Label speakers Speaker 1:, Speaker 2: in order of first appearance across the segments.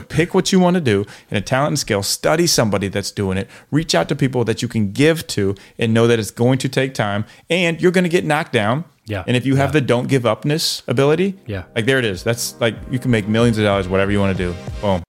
Speaker 1: So pick what you want to do in a talent and skill, study somebody that's doing it, reach out to people that you can give to and know that it's going to take time and you're going to get knocked down.
Speaker 2: Yeah.
Speaker 1: And if you have the don't give upness ability,
Speaker 2: Yeah.
Speaker 1: like there it is. That's like you can make millions of dollars, whatever you want to do. Boom.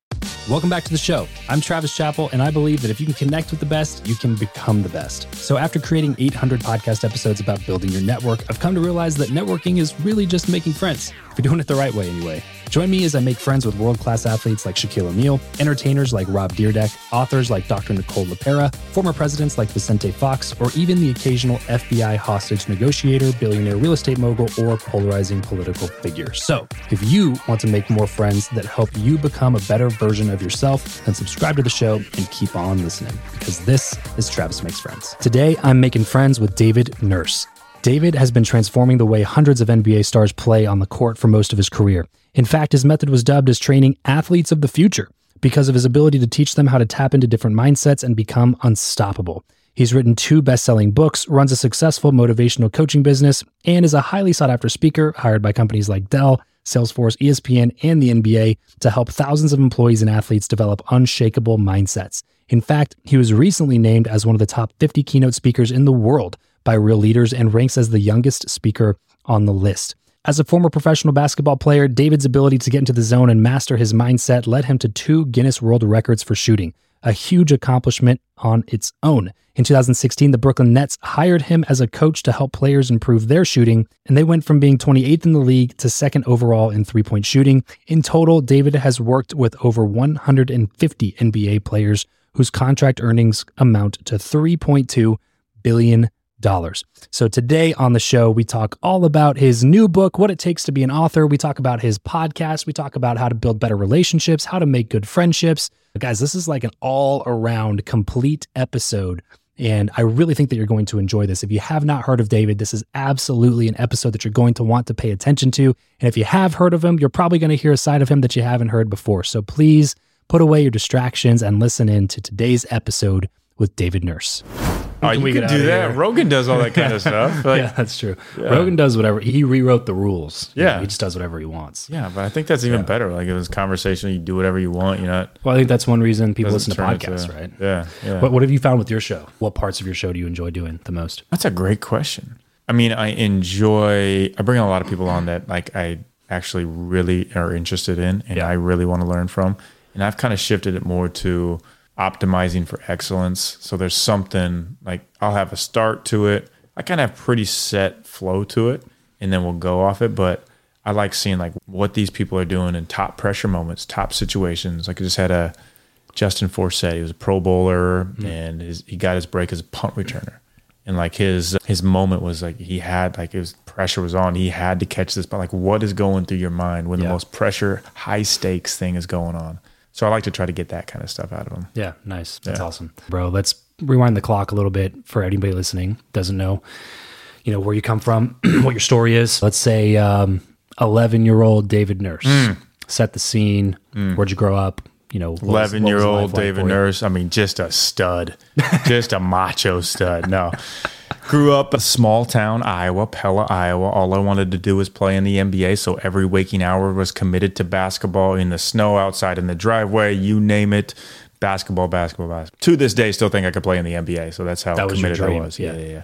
Speaker 2: Welcome back to the show. I'm Travis Chappell, and I believe that if you can connect with the best, you can become the best. So, after creating 800 podcast episodes about building your network, I've come to realize that networking is really just making friends, if you're doing it the right way, anyway. Join me as I make friends with world class athletes like Shaquille O'Neal, entertainers like Rob Dyrdek, authors like Dr. Nicole LePera, former presidents like Vicente Fox, or even the occasional FBI hostage negotiator, billionaire real estate mogul, or polarizing political figure. So, if you want to make more friends that help you become a better version of yourself, then subscribe to the show and keep on listening because this is Travis Makes Friends. Today, I'm making friends with David Nurse. David has been transforming the way hundreds of NBA stars play on the court for most of his career. In fact, his method was dubbed as training athletes of the future because of his ability to teach them how to tap into different mindsets and become unstoppable. He's written two best selling books, runs a successful motivational coaching business, and is a highly sought after speaker hired by companies like Dell, Salesforce, ESPN, and the NBA to help thousands of employees and athletes develop unshakable mindsets. In fact, he was recently named as one of the top 50 keynote speakers in the world by Real Leaders and ranks as the youngest speaker on the list. As a former professional basketball player, David's ability to get into the zone and master his mindset led him to two Guinness World Records for shooting, a huge accomplishment on its own. In 2016, the Brooklyn Nets hired him as a coach to help players improve their shooting, and they went from being 28th in the league to second overall in three point shooting. In total, David has worked with over 150 NBA players whose contract earnings amount to 3.2 billion dollars. So today on the show, we talk all about his new book, what it takes to be an author. We talk about his podcast. We talk about how to build better relationships, how to make good friendships. But guys, this is like an all around complete episode. And I really think that you're going to enjoy this. If you have not heard of David, this is absolutely an episode that you're going to want to pay attention to. And if you have heard of him, you're probably going to hear a side of him that you haven't heard before. So please put away your distractions and listen in to today's episode with David Nurse.
Speaker 1: Oh, you
Speaker 2: we
Speaker 1: can do that.
Speaker 2: here?
Speaker 1: Rogan does all that kind of stuff. Like,
Speaker 2: yeah, that's true. Rogan does whatever. He rewrote the rules. You
Speaker 1: Yeah.
Speaker 2: know, he just does whatever he wants.
Speaker 1: Yeah, but I think that's even better. Like it was conversational, you do whatever you want. You're not
Speaker 2: Well, I think that's one reason people listen to podcasts, right?
Speaker 1: Yeah, yeah.
Speaker 2: What, what have you found with your show? What parts of your show do you enjoy doing the most?
Speaker 1: That's a great question. I mean, I enjoy. I bring a lot of people on that like I actually really are interested in, and
Speaker 2: Yeah.
Speaker 1: I really want to learn from. And I've kind of shifted it more to optimizing for excellence. So there's something like I'll have a start to it. I kind of have pretty set flow to it, and then we'll go off it. But I like seeing like what these people are doing in top pressure moments, top situations. Like I just had a Justin Forsett. He was a Pro Bowler, mm-hmm. and his, he got his break as a punt returner. And like his his moment was like he had like his pressure was on. He had to catch this, but like what is going through your mind when
Speaker 2: Yeah.
Speaker 1: the most pressure, high stakes thing is going on? So I like to try to get that kind of stuff out of them.
Speaker 2: Yeah, nice. That's
Speaker 1: Yeah.
Speaker 2: awesome, bro. Let's rewind the clock a little bit for anybody listening doesn't know, you know, where you come from, what your story is. Let's say um, 11 year old David Nurse.
Speaker 1: Mm.
Speaker 2: Set the scene. Where'd you grow up? You know, what was- what was
Speaker 1: Eleven year
Speaker 2: life
Speaker 1: old David? Nurse. I mean, just a stud, just a macho stud. No, grew up a small town, Iowa, Pella, Iowa. All I wanted to do was play in the NBA. So every waking hour was committed to basketball in the snow, outside in the driveway, you name it. Basketball, basketball, basketball. To this day, still think I could play in the NBA. So that's how
Speaker 2: That was
Speaker 1: committed I was. Yeah.
Speaker 2: yeah,
Speaker 1: yeah.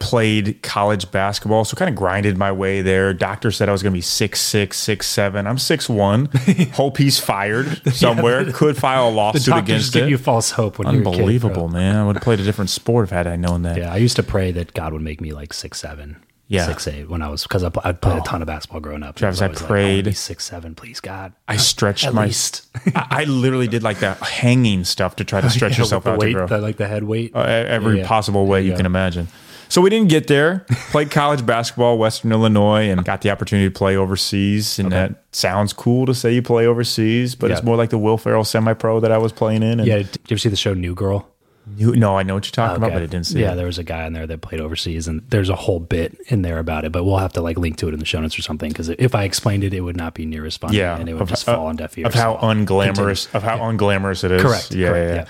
Speaker 1: Played college basketball, so kind of grinded my way there. Doctor said I was going to be six six, six seven. I'm six one. Hope he's fired somewhere. Could file a lawsuit against
Speaker 2: just give
Speaker 1: it.
Speaker 2: you false hope when you're a kid.
Speaker 1: Unbelievable, man. I would have played a different sport if I had I known that.
Speaker 2: Yeah, I used to pray that God would make me like six seven,
Speaker 1: Yeah.
Speaker 2: six eight when I was because I, I played a ton of basketball growing up.
Speaker 1: Travis,
Speaker 2: was
Speaker 1: I
Speaker 2: always like,
Speaker 1: prayed.
Speaker 2: be six seven, please God.
Speaker 1: I stretched my.
Speaker 2: least.
Speaker 1: I, I literally did like that hanging stuff to try to stretch
Speaker 2: Yeah,
Speaker 1: yourself out
Speaker 2: the
Speaker 1: to
Speaker 2: weight,
Speaker 1: grow.
Speaker 2: the, like the head weight.
Speaker 1: Uh, every
Speaker 2: Yeah.
Speaker 1: possible way you,
Speaker 2: you
Speaker 1: can imagine. So we didn't get there. Played college basketball, Western Illinois, and got the opportunity to play overseas. And that sounds cool to say you play overseas, but it's more like the Will Ferrell semi-pro that I was playing in. And
Speaker 2: yeah, did you ever see the show New Girl?
Speaker 1: you, no, I know what you're talking about, but I didn't see
Speaker 2: Yeah,
Speaker 1: it.
Speaker 2: there was a guy in there that played overseas, and there's a whole bit in there about it. But we'll have to like link to it in the show notes or something because if I explained it, it would not be near as.
Speaker 1: Yeah,
Speaker 2: and it would
Speaker 1: of-
Speaker 2: just
Speaker 1: uh,
Speaker 2: fall on deaf ears.
Speaker 1: Of how
Speaker 2: So
Speaker 1: unglamorous, of how unglamorous it is.
Speaker 2: Correct,
Speaker 1: Yeah,
Speaker 2: correct,
Speaker 1: yeah,
Speaker 2: yeah.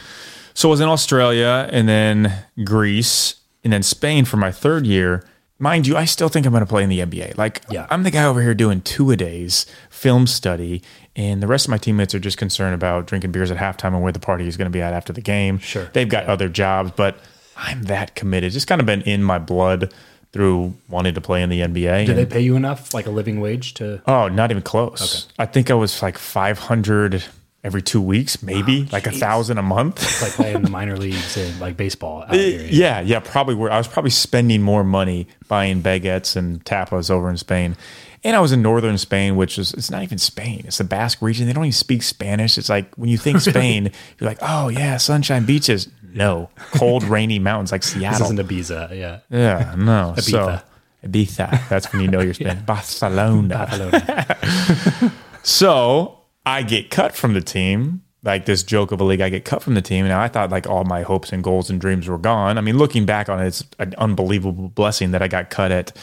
Speaker 1: So I was in Australia and then Greece and then Spain for my third year. mind you, I still think I'm going to play in the NBA. Like,
Speaker 2: Yeah.
Speaker 1: I'm the guy over here doing two a days, film study, and the rest of my teammates are just concerned about drinking beers at halftime and where the party is going to be at after the game.
Speaker 2: Sure.
Speaker 1: They've got other jobs, but I'm that committed. It's Just kind of been in my blood through wanting to play in the NBA.
Speaker 2: Did they pay you enough, like a living wage, to
Speaker 1: oh, not even close. I think I was like 500 every two weeks, maybe like a thousand a month.
Speaker 2: like play in the minor leagues and like baseball? Out here?
Speaker 1: Yeah, yeah, probably. Were I was probably spending more money buying baguettes and tapas over in Spain, and I was in northern Spain, which is it's not even Spain. It's the Basque region. They don't even speak Spanish. It's like when you think Spain, you're like, oh yeah, sunshine beaches. No, cold, rainy mountains like
Speaker 2: This
Speaker 1: Seattle.
Speaker 2: isn't Ibiza. Yeah.
Speaker 1: yeah, no. So
Speaker 2: Ibiza.
Speaker 1: Ibiza. That's when you know you're Spanish. Barcelona.
Speaker 2: Barcelona.
Speaker 1: So I get cut from the team. Like this joke of a league, I get cut from the team. And I thought like all my hopes and goals and dreams were gone. I mean, looking back on it, it's an unbelievable blessing that I got cut at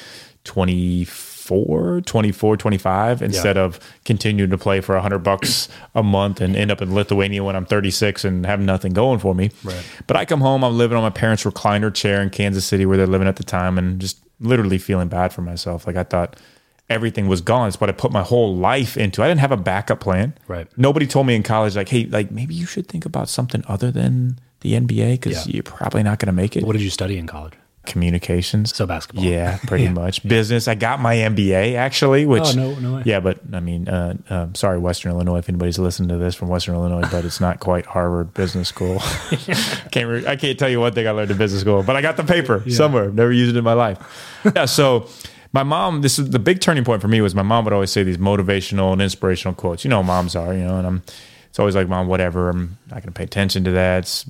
Speaker 1: 24, 24, 25 instead of continuing to play for 100 bucks a month and end up in Lithuania when I'm 36 and have nothing going for me.
Speaker 2: Right.
Speaker 1: But I come home, I'm living on my parents' recliner chair in Kansas City where they're living at the time and just literally feeling bad for myself. Like I thought everything was gone. It's what I put my whole life into. I didn't have a backup plan.
Speaker 2: Right.
Speaker 1: Nobody told me in college, like, hey, like maybe you should think about something other than the NBA because
Speaker 2: Yeah.
Speaker 1: you're probably not going to make it.
Speaker 2: what did you study in college?
Speaker 1: Communications.
Speaker 2: So basketball.
Speaker 1: Yeah, pretty much. Business. I got my MBA actually, which
Speaker 2: Oh, no- no way.
Speaker 1: yeah, but I mean, uh, uh, sorry, Western Illinois, if anybody's listening to this from Western Illinois, but it's not quite Harvard Business School. can't re- I can't tell you one thing I learned in business school, but I got the paper somewhere. Never used it in my life. yeah, so my mom. This is the big turning point for me. Was my mom would always say these motivational and inspirational quotes. You know, moms are. You know, and I'm. It's always like, mom, whatever. I'm not going to pay attention to that. It's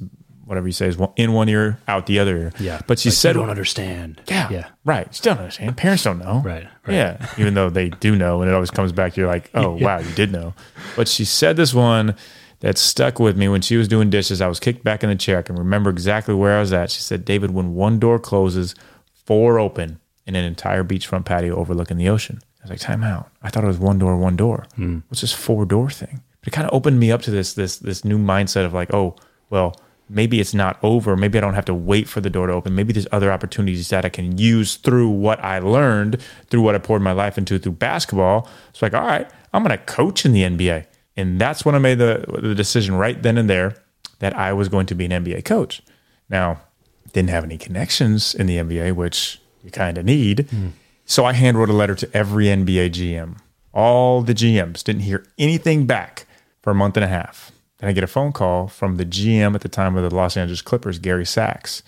Speaker 1: whatever you say is in one ear, out the other ear.
Speaker 2: Yeah.
Speaker 1: but she
Speaker 2: Like,
Speaker 1: said
Speaker 2: you don't understand.
Speaker 1: yeah.
Speaker 2: Yeah.
Speaker 1: Right. Still don't understand. Parents don't know.
Speaker 2: Right, right.
Speaker 1: Yeah. Even though they do know, and it always comes back you're like, oh wow, you did know. But she said this one that stuck with me when she was doing dishes. I was kicked back in the chair. I can remember exactly where I was at. She said, David, when one door closes, four open in an entire beachfront patio overlooking the ocean. I was like, time out. I thought it was one door, one door. Hmm. What's this four door thing? But it kind of opened me up to this this this new mindset of like, oh, well, maybe it's not over. Maybe I don't have to wait for the door to open. Maybe there's other opportunities that I can use through what I learned, through what I poured my life into through basketball. It's like, all right, I'm going to coach in the NBA. And that's when I made the, the decision right then and there that I was going to be an NBA coach. Now, didn't have any connections in the NBA, which you kind of need. Hmm. So I hand wrote a letter to every NBA GM, all the GMs, didn't hear anything back for a month and a half. Then I get a phone call from the GM at the time of the Los Angeles Clippers, Gary Sacks.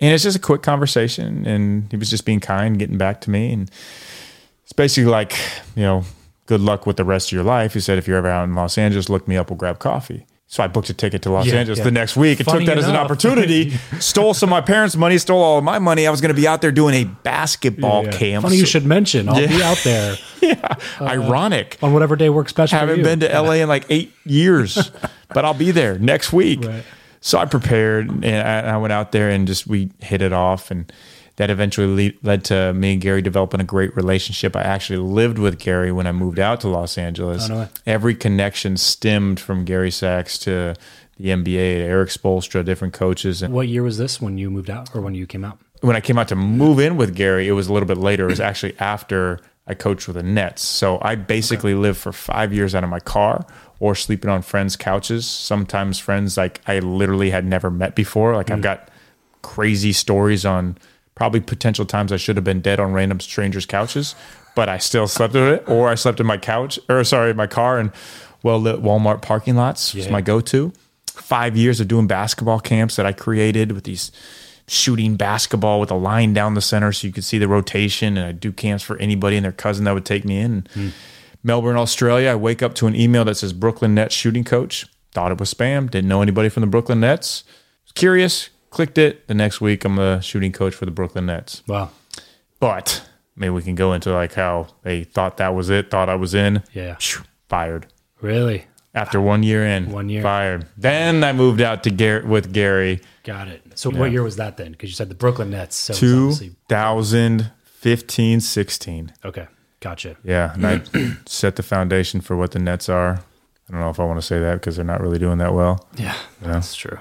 Speaker 1: And it's just a quick conversation. And he was just being kind, getting back to me. And it's basically like, you know, good luck with the rest of your life. He said, if you're ever out in Los Angeles, look me up, we'll grab coffee. So I booked a ticket to Los
Speaker 2: Yeah,
Speaker 1: Angeles
Speaker 2: yeah.
Speaker 1: the next week and took that as an opportunity. stole some of my parents' money, stole all of my money. I was going to be out there doing a basketball
Speaker 2: Yeah.
Speaker 1: camp.
Speaker 2: Funny you should mention. I'll be out there Yeah, uh,
Speaker 1: Ironic.
Speaker 2: on whatever day works best for
Speaker 1: Haven't been to LA in like eight years, but I'll be there next week.
Speaker 2: Right.
Speaker 1: So I prepared and I, I went out there and just we hit it off. And that eventually led to me and Gary developing a great relationship. I actually lived with Gary when I moved out to Los Angeles.
Speaker 2: Oh, no.
Speaker 1: Every connection stemmed from Gary Sacks to the NBA, to Erik Spoelstra, different coaches. And
Speaker 2: What year was this when you moved out or when you came out?
Speaker 1: when I came out to move in with Gary, it was a little bit later. It was actually after I coached with the Nets. So I basically lived for five years out of my car or sleeping on friends' couches. Sometimes friends like I literally had never met before. Like I've mm. got crazy stories on probably potential times I should have been dead on random strangers' couches, but I still slept in it. Or I slept in my couch, or sorry, my car and well lit Walmart parking lots was my go to. Five years of doing basketball camps that I created with these shooting basketball with a line down the center so you could see the rotation. And I do camps for anybody and their cousin that would take me in. Hmm. Melbourne, Australia. I wake up to an email that says Brooklyn Nets shooting coach. Thought it was spam. Didn't know anybody from the Brooklyn Nets. Was curious. Clicked it. The next week, I'm the shooting coach for the Brooklyn Nets.
Speaker 2: Wow.
Speaker 1: But maybe we can go into like how they thought that was it. Thought I was in.
Speaker 2: Yeah.
Speaker 1: Fired
Speaker 2: Really?
Speaker 1: after one year in.
Speaker 2: One year.
Speaker 1: Fired. Then I moved out to Gary with Gary.
Speaker 2: Got it. So what year was that then? Because you said the Brooklyn Nets. So it
Speaker 1: 2015, 16.
Speaker 2: okay. Gotcha.
Speaker 1: Yeah, and I set the foundation for what the Nets are. I don't know if I want to say that because they're not really doing that well.
Speaker 2: Yeah, that's true.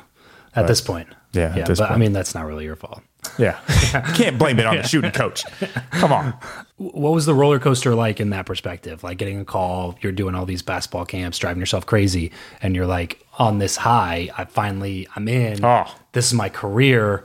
Speaker 2: At this point.
Speaker 1: Yeah,
Speaker 2: Yeah, but I mean that's not really your fault.
Speaker 1: Yeah. you can't blame it on the shooting coach. Come on.
Speaker 2: What was the roller coaster like in that perspective? Like getting a call, you're doing all these basketball camps, driving yourself crazy, and you're like on this high. I finally, I'm in.
Speaker 1: Oh.
Speaker 2: This is my career,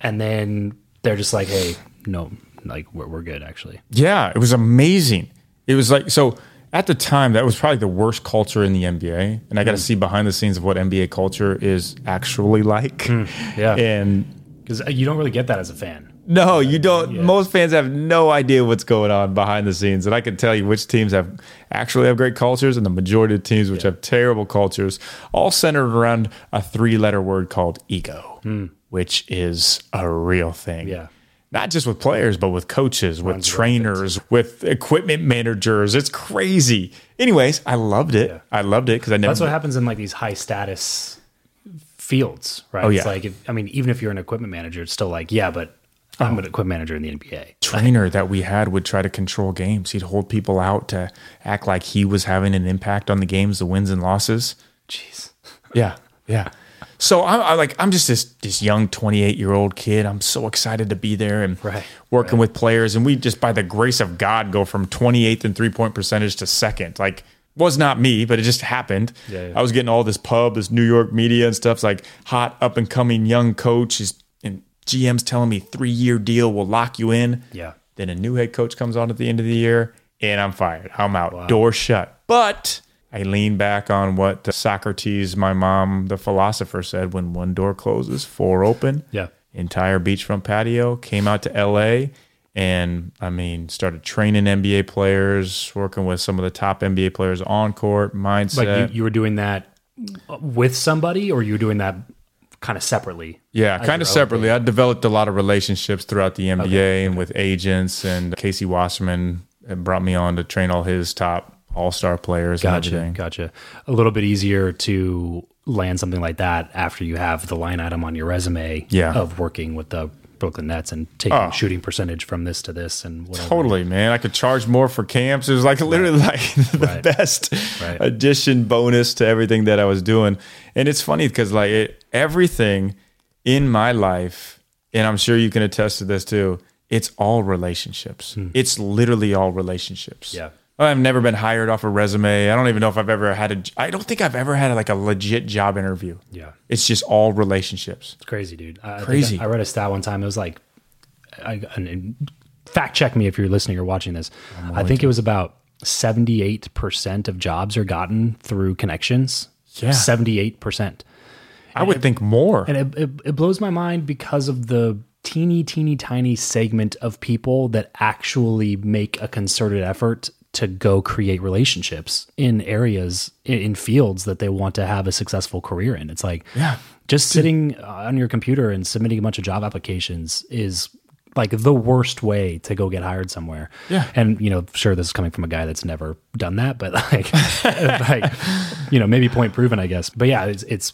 Speaker 2: and then they're just like, "Hey, no, like we're we're good actually."
Speaker 1: Yeah, it was amazing. It was like so at the time that was probably the worst culture in the NBA, and I got to hmm. see behind the scenes of what NBA culture is actually like. Hmm.
Speaker 2: Yeah,
Speaker 1: And
Speaker 2: because uh, you don't really get that as a fan.
Speaker 1: no, you don't. Most fans have no idea what's going on behind the scenes, and I can tell you which teams have actually have great cultures, and the majority of teams which have terrible cultures, all centered around a three-letter word called ego, hmm. which is a real thing.
Speaker 2: Yeah.
Speaker 1: Not just with players, but with coaches, with trainers, with equipment managers. It's crazy. Anyways, I loved it. I loved it because I never.
Speaker 2: That's what happens in like these high status fields, right?
Speaker 1: Oh,
Speaker 2: It's
Speaker 1: yeah.
Speaker 2: like, if, I mean, even if you're an equipment manager, it's still like, yeah, but
Speaker 1: Oh.
Speaker 2: I'm an oh. equipment manager in the NBA.
Speaker 1: trainer that we had would try to control games. He'd hold people out to act like he was having an impact on the games, the wins and losses.
Speaker 2: Jeez.
Speaker 1: Yeah, yeah. So I'm I like I'm just this this young 28 year old kid. I'm so excited to be there and
Speaker 2: Right,
Speaker 1: working with players, and we just by the grace of God go from 28th in three point percentage to second. Like was not me, but it just happened.
Speaker 2: Yeah, yeah.
Speaker 1: I was getting all this pub, this New York media and stuff. It's like hot up and coming young coach. He's, and GM's telling me three year deal will lock you in.
Speaker 2: Yeah.
Speaker 1: Then a new head coach comes on at the end of the year, and I'm fired. I'm out. Door shut. But I lean back on what Socrates, my mom, the philosopher, said when one door closes, four open.
Speaker 2: Yeah.
Speaker 1: Entire beachfront patio. Came out to LA and I mean, started training NBA players, working with some of the top NBA players on court, mindset.
Speaker 2: Like you, you were doing that with somebody or you were doing that kind of separately?
Speaker 1: Yeah, kind of separately. I developed a lot of relationships throughout the NBA and with agents, and Casey Wasserman brought me on to train all his top All Star players.
Speaker 2: Gotcha. Gotcha. A little bit easier to land something like that after you have the line item on your resume
Speaker 1: Yeah.
Speaker 2: of working with the Brooklyn Nets and taking
Speaker 1: Oh.
Speaker 2: shooting percentage from this to this and whatever.
Speaker 1: Totally, man. I could charge more for camps. It was like literally like the
Speaker 2: Right.
Speaker 1: best
Speaker 2: Right.
Speaker 1: addition bonus to everything that I was doing. And it's funny because like it, everything in my life, and I'm sure you can attest to this too. It's all relationships. It's literally all relationships.
Speaker 2: Hmm. Yeah.
Speaker 1: I've never been hired off a resume. I don't even know if I've ever had a. I don't think I've ever had like a legit job interview.
Speaker 2: Yeah.
Speaker 1: It's just all relationships.
Speaker 2: It's crazy, dude. I-
Speaker 1: Crazy.
Speaker 2: I, I read a stat one time. It was like, I, fact check me if you're listening or watching this. I think it was about 78% of jobs are gotten through connections.
Speaker 1: Yeah.
Speaker 2: 78%.
Speaker 1: I would think more.
Speaker 2: And it, it, it blows my mind because of the teeny, teeny, tiny segment of people that actually make a concerted effort to go create relationships in areas, in, fields that they want to have a successful career in. It's like,
Speaker 1: Yeah.
Speaker 2: just sitting on your computer and submitting a bunch of job applications is like the worst way to go get hired somewhere.
Speaker 1: Yeah.
Speaker 2: And, you know, sure, this is coming from a guy that's never done that, but like, like, you know, maybe point proven, I guess. But yeah, it's, it's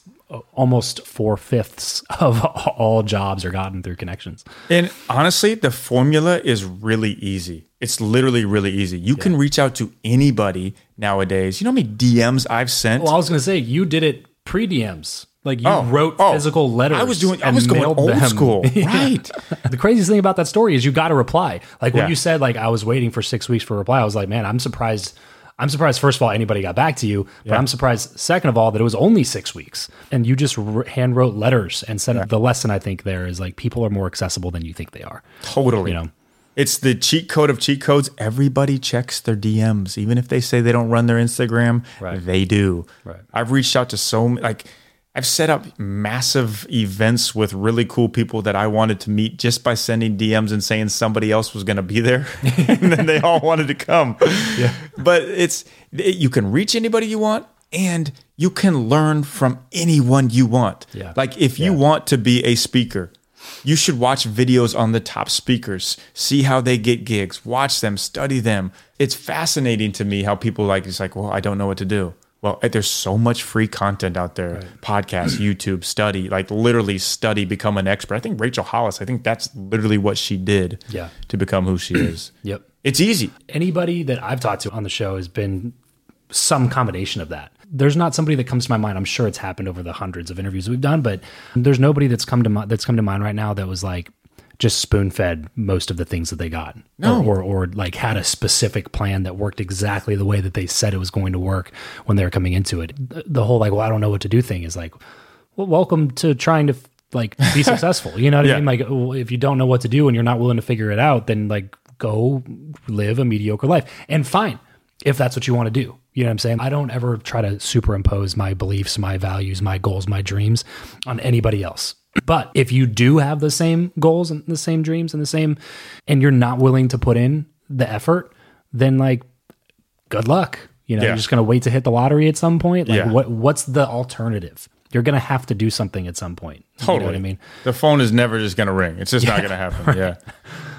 Speaker 2: almost four fifths of all jobs are gotten through connections.
Speaker 1: And honestly, the formula is really easy. It's literally really easy. You can reach out to anybody nowadays. You know how many DMs I've sent?
Speaker 2: Well, I was going to say, you did it pre DMs. Like you
Speaker 1: Oh,
Speaker 2: wrote
Speaker 1: oh.
Speaker 2: physical letters.
Speaker 1: I was doing. I was going old
Speaker 2: them.
Speaker 1: school, right?
Speaker 2: The craziest thing about that story is you got a reply. Like when
Speaker 1: Yeah.
Speaker 2: you said like I was waiting for six weeks for a reply, I was like, man, I'm surprised. I'm surprised. First of all, anybody got back to you, but I'm surprised. Second of all, that it was only six weeks, and you just r- hand wrote letters and sent. The lesson I think there is like people are more accessible than you think they are.
Speaker 1: Totally.
Speaker 2: You know.
Speaker 1: It's the cheat code of cheat codes. Everybody checks their DMs, even if they say they don't run their Instagram.
Speaker 2: Right.
Speaker 1: They do.
Speaker 2: Right.
Speaker 1: I've reached out to so m- like I've set up massive events with really cool people that I wanted to meet just by sending DMs and saying somebody else was going to be there, and then they all wanted to come. Yeah. But it's it, you can reach anybody you want. And you can learn from anyone you want.
Speaker 2: Yeah.
Speaker 1: Like if you want to be a speaker, you should watch videos on the top speakers, see how they get gigs, watch them, study them. It's fascinating to me how people like it's like, well, I don't know what to do. Well, eh, there's so much free content out there. Podcasts, YouTube, study, like literally study, become an expert. I think Rachel Hollis, I think that's literally what she did
Speaker 2: Yeah.
Speaker 1: to become who she is.
Speaker 2: Yep.
Speaker 1: It's easy.
Speaker 2: Anybody that I've talked to on the show has been some combination of that. There's not somebody that comes to my mind. I'm sure it's happened over the hundreds of interviews we've done, but there's nobody that's come to that's come to mind right now that was like, just spoon fed most of the things that they got.
Speaker 1: No.
Speaker 2: Or, or, or like had a specific plan that worked exactly the way that they said it was going to work when they were coming into it. The- whole like, well, I don't know what to do thing is like, well, welcome to trying to like be successful. You know what
Speaker 1: Yeah.
Speaker 2: I mean? Like, well, if you don't know what to do and you're not willing to figure it out, then like go live a mediocre life and fine if that's what you want to do. You know what I'm saying? I don't ever try to superimpose my beliefs, my values, my goals, my dreams on anybody else. But if you do have the same goals and the same dreams and the same, and you're not willing to put in the effort, then like, good luck. You know,
Speaker 1: Yeah.
Speaker 2: you're just going to wait to hit the lottery at some point. Like,
Speaker 1: Yeah.
Speaker 2: what what's the alternative? You're going to have to do something at some point. You
Speaker 1: Totally.
Speaker 2: know what I mean?
Speaker 1: the phone is never just going to ring. It's just not going to happen. Yeah.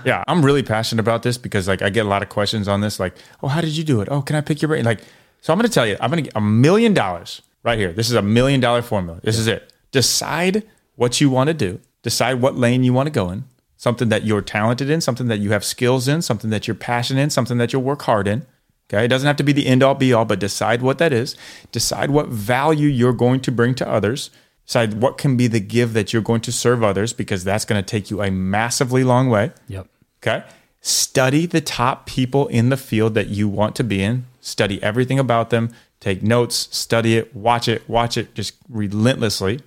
Speaker 1: Yeah. I'm really passionate about this because like I get a lot of questions on this. Like, oh, how did you do it? Oh, can I pick your brain? Like, so I'm going to tell you, I'm going to get a million dollars right here. This is a million dollar formula. This is it. Decide what you want to do. Decide what lane you want to go in. Something that you're talented in, something that you have skills in, something that you're passionate in, something that you'll work hard in. Okay. It doesn't have to be the end all be all, but decide what that is. Decide what value you're going to bring to others. Decide what can be the give that you're going to serve others because that's going to take you a massively long way.
Speaker 2: Yep.
Speaker 1: Okay. Study the top people in the field that you want to be in. Study everything about them. Take notes, study it, watch it, watch it just relentlessly.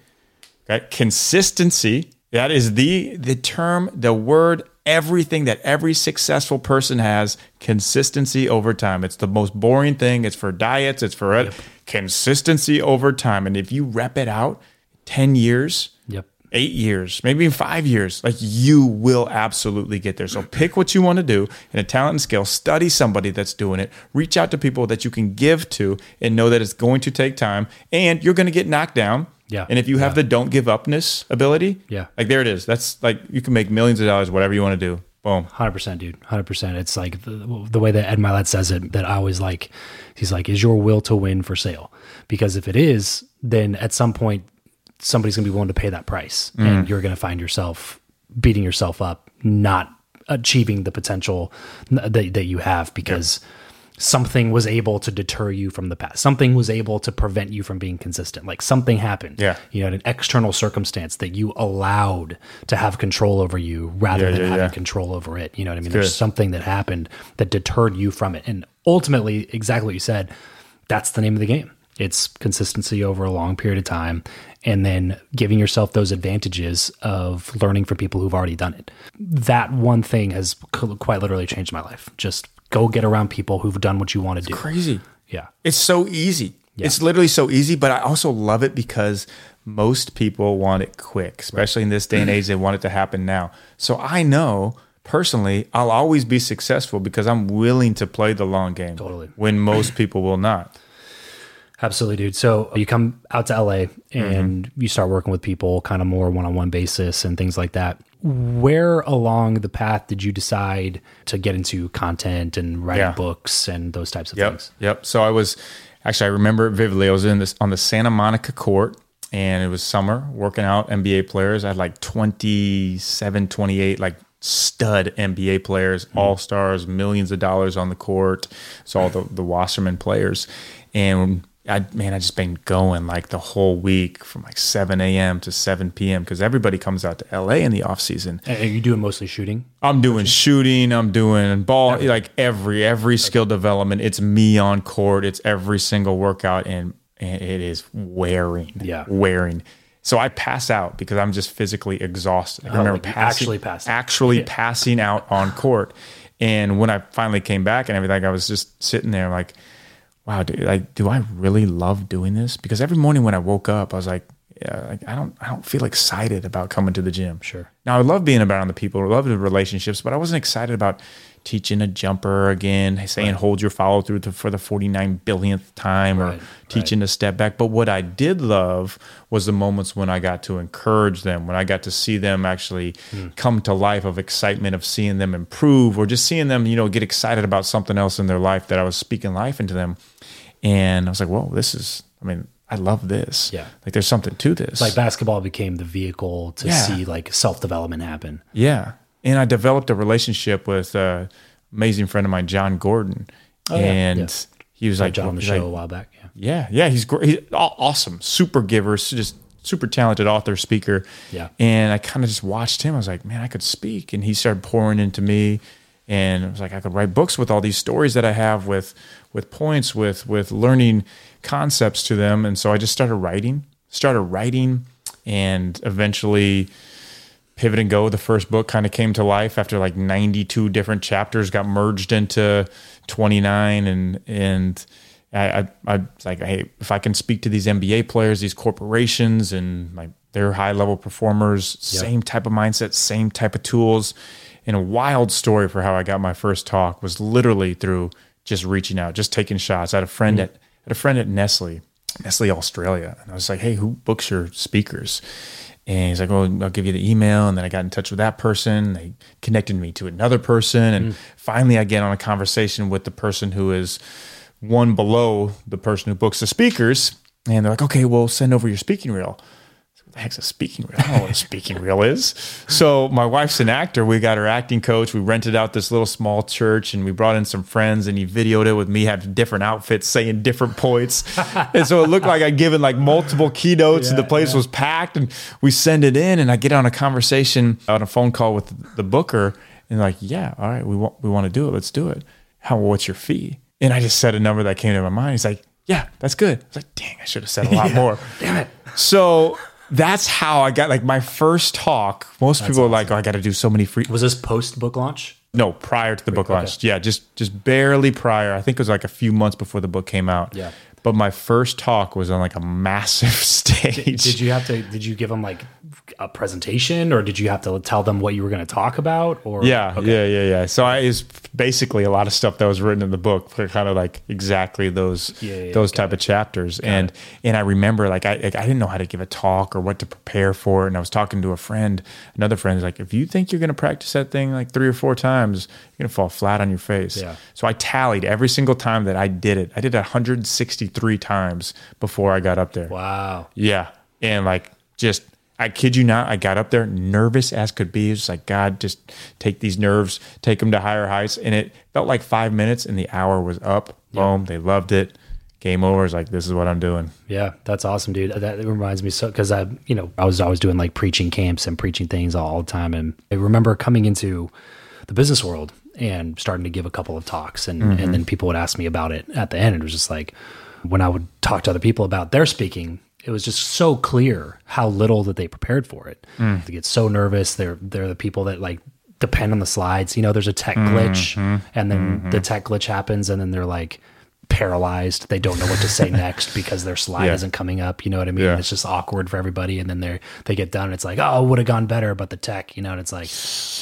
Speaker 1: Okay. Consistency. That is the the term, the word, everything that every successful person has. Consistency over time. It's the most boring thing. It's for diets. It's for uh, it. Consistency over time. And if you rep it out, ten years,
Speaker 2: Yep.
Speaker 1: eight years, maybe even five years, like you will absolutely get there. So pick what you want to do in a talent and skill, study somebody that's doing it, reach out to people that you can give to and know that it's going to take time and you're going to get knocked down.
Speaker 2: Yeah.
Speaker 1: And if you have the don't give upness ability,
Speaker 2: Yeah.
Speaker 1: like there it is. That's like you can make millions of dollars, whatever you want to do. Boom.
Speaker 2: Hundred percent, dude. Hundred percent. It's like the, the way that Ed Mylett says it. That I always like. He's like, "Is your will to win for sale?" Because if it is, then at some point somebody's gonna be willing to pay that price, mm. and you're gonna find yourself beating yourself up, not achieving the potential that that you have because. Something was able to deter you from the past. Something was able to prevent you from being consistent. Like something happened.
Speaker 1: Yeah.
Speaker 2: You know, an external circumstance that you allowed to have control over you rather
Speaker 1: Yeah,
Speaker 2: than
Speaker 1: yeah,
Speaker 2: having
Speaker 1: yeah.
Speaker 2: control over it. You know what I mean?
Speaker 1: good.
Speaker 2: There's something that happened that deterred you from it. And ultimately, exactly what you said, that's the name of the game. It's consistency over a long period of time and then giving yourself those advantages of learning from people who've already done it. That one thing has quite literally changed my life. Just go get around people who've done what you want to do.
Speaker 1: Crazy.
Speaker 2: Yeah.
Speaker 1: It's so easy. It's literally so easy, but I also love it because most people want it quick, especially in this day and age. They want it to happen now. So I know personally, I'll always be successful because I'm willing to play the long game.
Speaker 2: Totally.
Speaker 1: When most people will not.
Speaker 2: Absolutely, dude. So you come out to LA and
Speaker 1: Mm-hmm.
Speaker 2: you start working with people kind of more one on one basis and things like that. Where along the path did you decide to get into content and writing
Speaker 1: Yeah.
Speaker 2: books and those types of
Speaker 1: Yep.
Speaker 2: things?
Speaker 1: Yep. So I was actually I remember it vividly. I was in this on the Santa Monica court and it was summer working out NBA players. I had like 27, 28 like stud NBA players, hmm. all stars, millions of dollars on the court. So all the, the Wasserman players. And I man, I just been going like the whole week from like 7 a.m. to 7 p.m. because everybody comes out to LA in the off season.
Speaker 2: And Are you doing mostly shooting?
Speaker 1: I'm doing shooting. I'm doing ball, like every every skill development. It's me on court. It's every single workout, and, and it is wearing.
Speaker 2: Yeah.
Speaker 1: wearing. So I pass out because I'm just physically exhausted. I remember
Speaker 2: Oh, like
Speaker 1: passing,
Speaker 2: actually out.
Speaker 1: actually passing out on court. And when I finally came back and everything, I was just sitting there like, wow, dude, like, do I really love doing this? Because every morning when I woke up, I was like, yeah, like I don't, I don't feel excited about coming to the gym.
Speaker 2: Sure.
Speaker 1: Now I love being around the people, I love the relationships, but I wasn't excited about teaching a jumper again, saying hold your follow through for the 49 billionth time
Speaker 2: Right,
Speaker 1: or teaching a step back. But what I did love was the moments when I got to encourage them, when I got to see them actually
Speaker 2: Hmm.
Speaker 1: come to life of excitement of seeing them improve or just seeing them, you know, get excited about something else in their life that I was speaking life into them. And I was like, whoa, this is, I mean, I love this.
Speaker 2: Yeah.
Speaker 1: Like there's something to this.
Speaker 2: Like basketball became the vehicle to
Speaker 1: Yeah.
Speaker 2: see like self development happen.
Speaker 1: Yeah. And I developed a relationship with an amazing friend of mine, Jon Gordon.
Speaker 2: Oh,
Speaker 1: and
Speaker 2: Yeah.
Speaker 1: he was like,
Speaker 2: Jon on the show
Speaker 1: like,
Speaker 2: a while back. Yeah.
Speaker 1: yeah, yeah, he's great. He's awesome, super giver, just super talented author, speaker.
Speaker 2: Yeah.
Speaker 1: And I kind of just watched him. I was like, man, I could speak. And he started pouring into me. And I was like, I could write books with all these stories that I have with with points, with with learning concepts to them. And so I just started writing, started writing, and eventually Pivot and Go, the first book, kind of came to life after like 92 different chapters got merged into 29. And and I, I, I was like, hey, if I can speak to these NBA players, these corporations, and like they're high level performers, same type of mindset, same type of tools. And a wild story for how I got my first talk was literally through just reaching out, just taking shots. I had a friend mm. at had a friend at Nestle, Nestle Australia, and I was like, hey, who books your speakers? And he's like, "Oh, I'll give you the email." And then I got in touch with that person. They connected me to another person, and mm. finally, I get on a conversation with the person who is one below the person who books the speakers. And they're like, "Okay, well, send over your speaking reel." The heck's a speaking reel? I don't know what a speaking reel is. So my wife's an actor. We got her acting coach. We rented out this little small church and we brought in some friends and he videoed it with me having different outfits, saying different points. and so it looked like I'd given like multiple keynotes and the place was packed and we send it in and I get on a conversation on a phone call with the booker and like, yeah, all right, we want, we want to do it. Let's do it. How, what's your fee? And I just said a number that came to my mind. He's like, yeah, that's good. I was like, dang, I should have said a lot more.
Speaker 2: Damn it.
Speaker 1: So that's how I got like my first talk. Most people are like, "Oh, I got to do so many free."
Speaker 2: Was this post book launch?
Speaker 1: No, prior to the book launch. Yeah, just just barely prior. I think it was like a few months before the book came out.
Speaker 2: Yeah.
Speaker 1: But my first talk was on like a massive stage.
Speaker 2: Did you have to? Did you give them like a presentation, or did you have to tell them what you were going to talk about? Or
Speaker 1: yeah,
Speaker 2: Okay.
Speaker 1: yeah, yeah, yeah. So I is basically a lot of stuff that was written in the book, for kind of like exactly those
Speaker 2: Yeah, yeah,
Speaker 1: those
Speaker 2: got
Speaker 1: type of chapters. and and I remember like I like, I didn't know how to give a talk or what to prepare for, and I was talking to a friend, another friend, is like, if you think you're going to practice that thing like three or four times, you're going to fall flat on your face.
Speaker 2: Yeah.
Speaker 1: So I tallied every single time that I did it. I did it 163 times before I got up there.
Speaker 2: Wow.
Speaker 1: Yeah. And like just I kid you not, I got up there nervous as could be. It was like, God, just take these nerves, take them to higher heights. And it felt like five minutes and the hour was up. Boom. They loved it. Game over. is like, this is what I'm doing.
Speaker 2: Yeah, that's awesome, dude. That reminds me so because I, you know, I was always doing like preaching camps and preaching things all the time, and I remember coming into the business world and starting to give a couple of talks, and and mm-hmm. then people would ask me about it at the end. It was just like when I would talk to other people about their speaking, it was just so clear how little that they prepared for it. Hmm. They get so nervous. They're they're the people that like depend on the slides. You know, there's a tech glitch, mm-hmm. and then mm-hmm. the tech glitch happens, and then they're like paralyzed. They don't know what to say next because their slide
Speaker 1: Yeah.
Speaker 2: isn't coming up. You know what I mean?
Speaker 1: Yeah.
Speaker 2: It's just awkward for everybody. And then they they get done. It's like, oh, would have gone better, but the tech, you know, and it's like,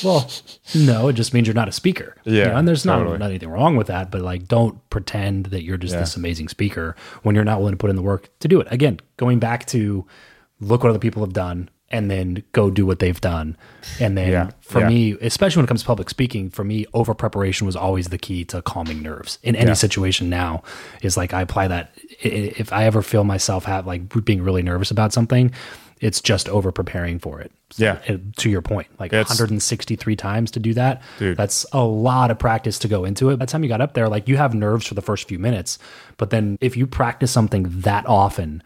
Speaker 2: well, no, it just means you're not a speaker. You
Speaker 1: Yeah,
Speaker 2: know, and there's not,
Speaker 1: totally.
Speaker 2: not anything wrong with that, but like, don't pretend that you're just
Speaker 1: Yeah.
Speaker 2: this amazing speaker when you're not willing to put in the work to do it. Again, going back to look what other people have done and then go do what they've done. And then
Speaker 1: Yeah,
Speaker 2: for
Speaker 1: yeah.
Speaker 2: me, especially when it comes to public speaking, for me, over preparation was always the key to calming nerves in any
Speaker 1: Yeah.
Speaker 2: situation now is like I apply that. If I ever feel myself have like being really nervous about something, it's just over preparing for it.
Speaker 1: Yeah.
Speaker 2: To your point, like
Speaker 1: It's-
Speaker 2: 163 times to do that.
Speaker 1: Dude.
Speaker 2: That's a lot of practice to go into it. By the time you got up there, like you have nerves for the first few minutes, but then if you practice something that often,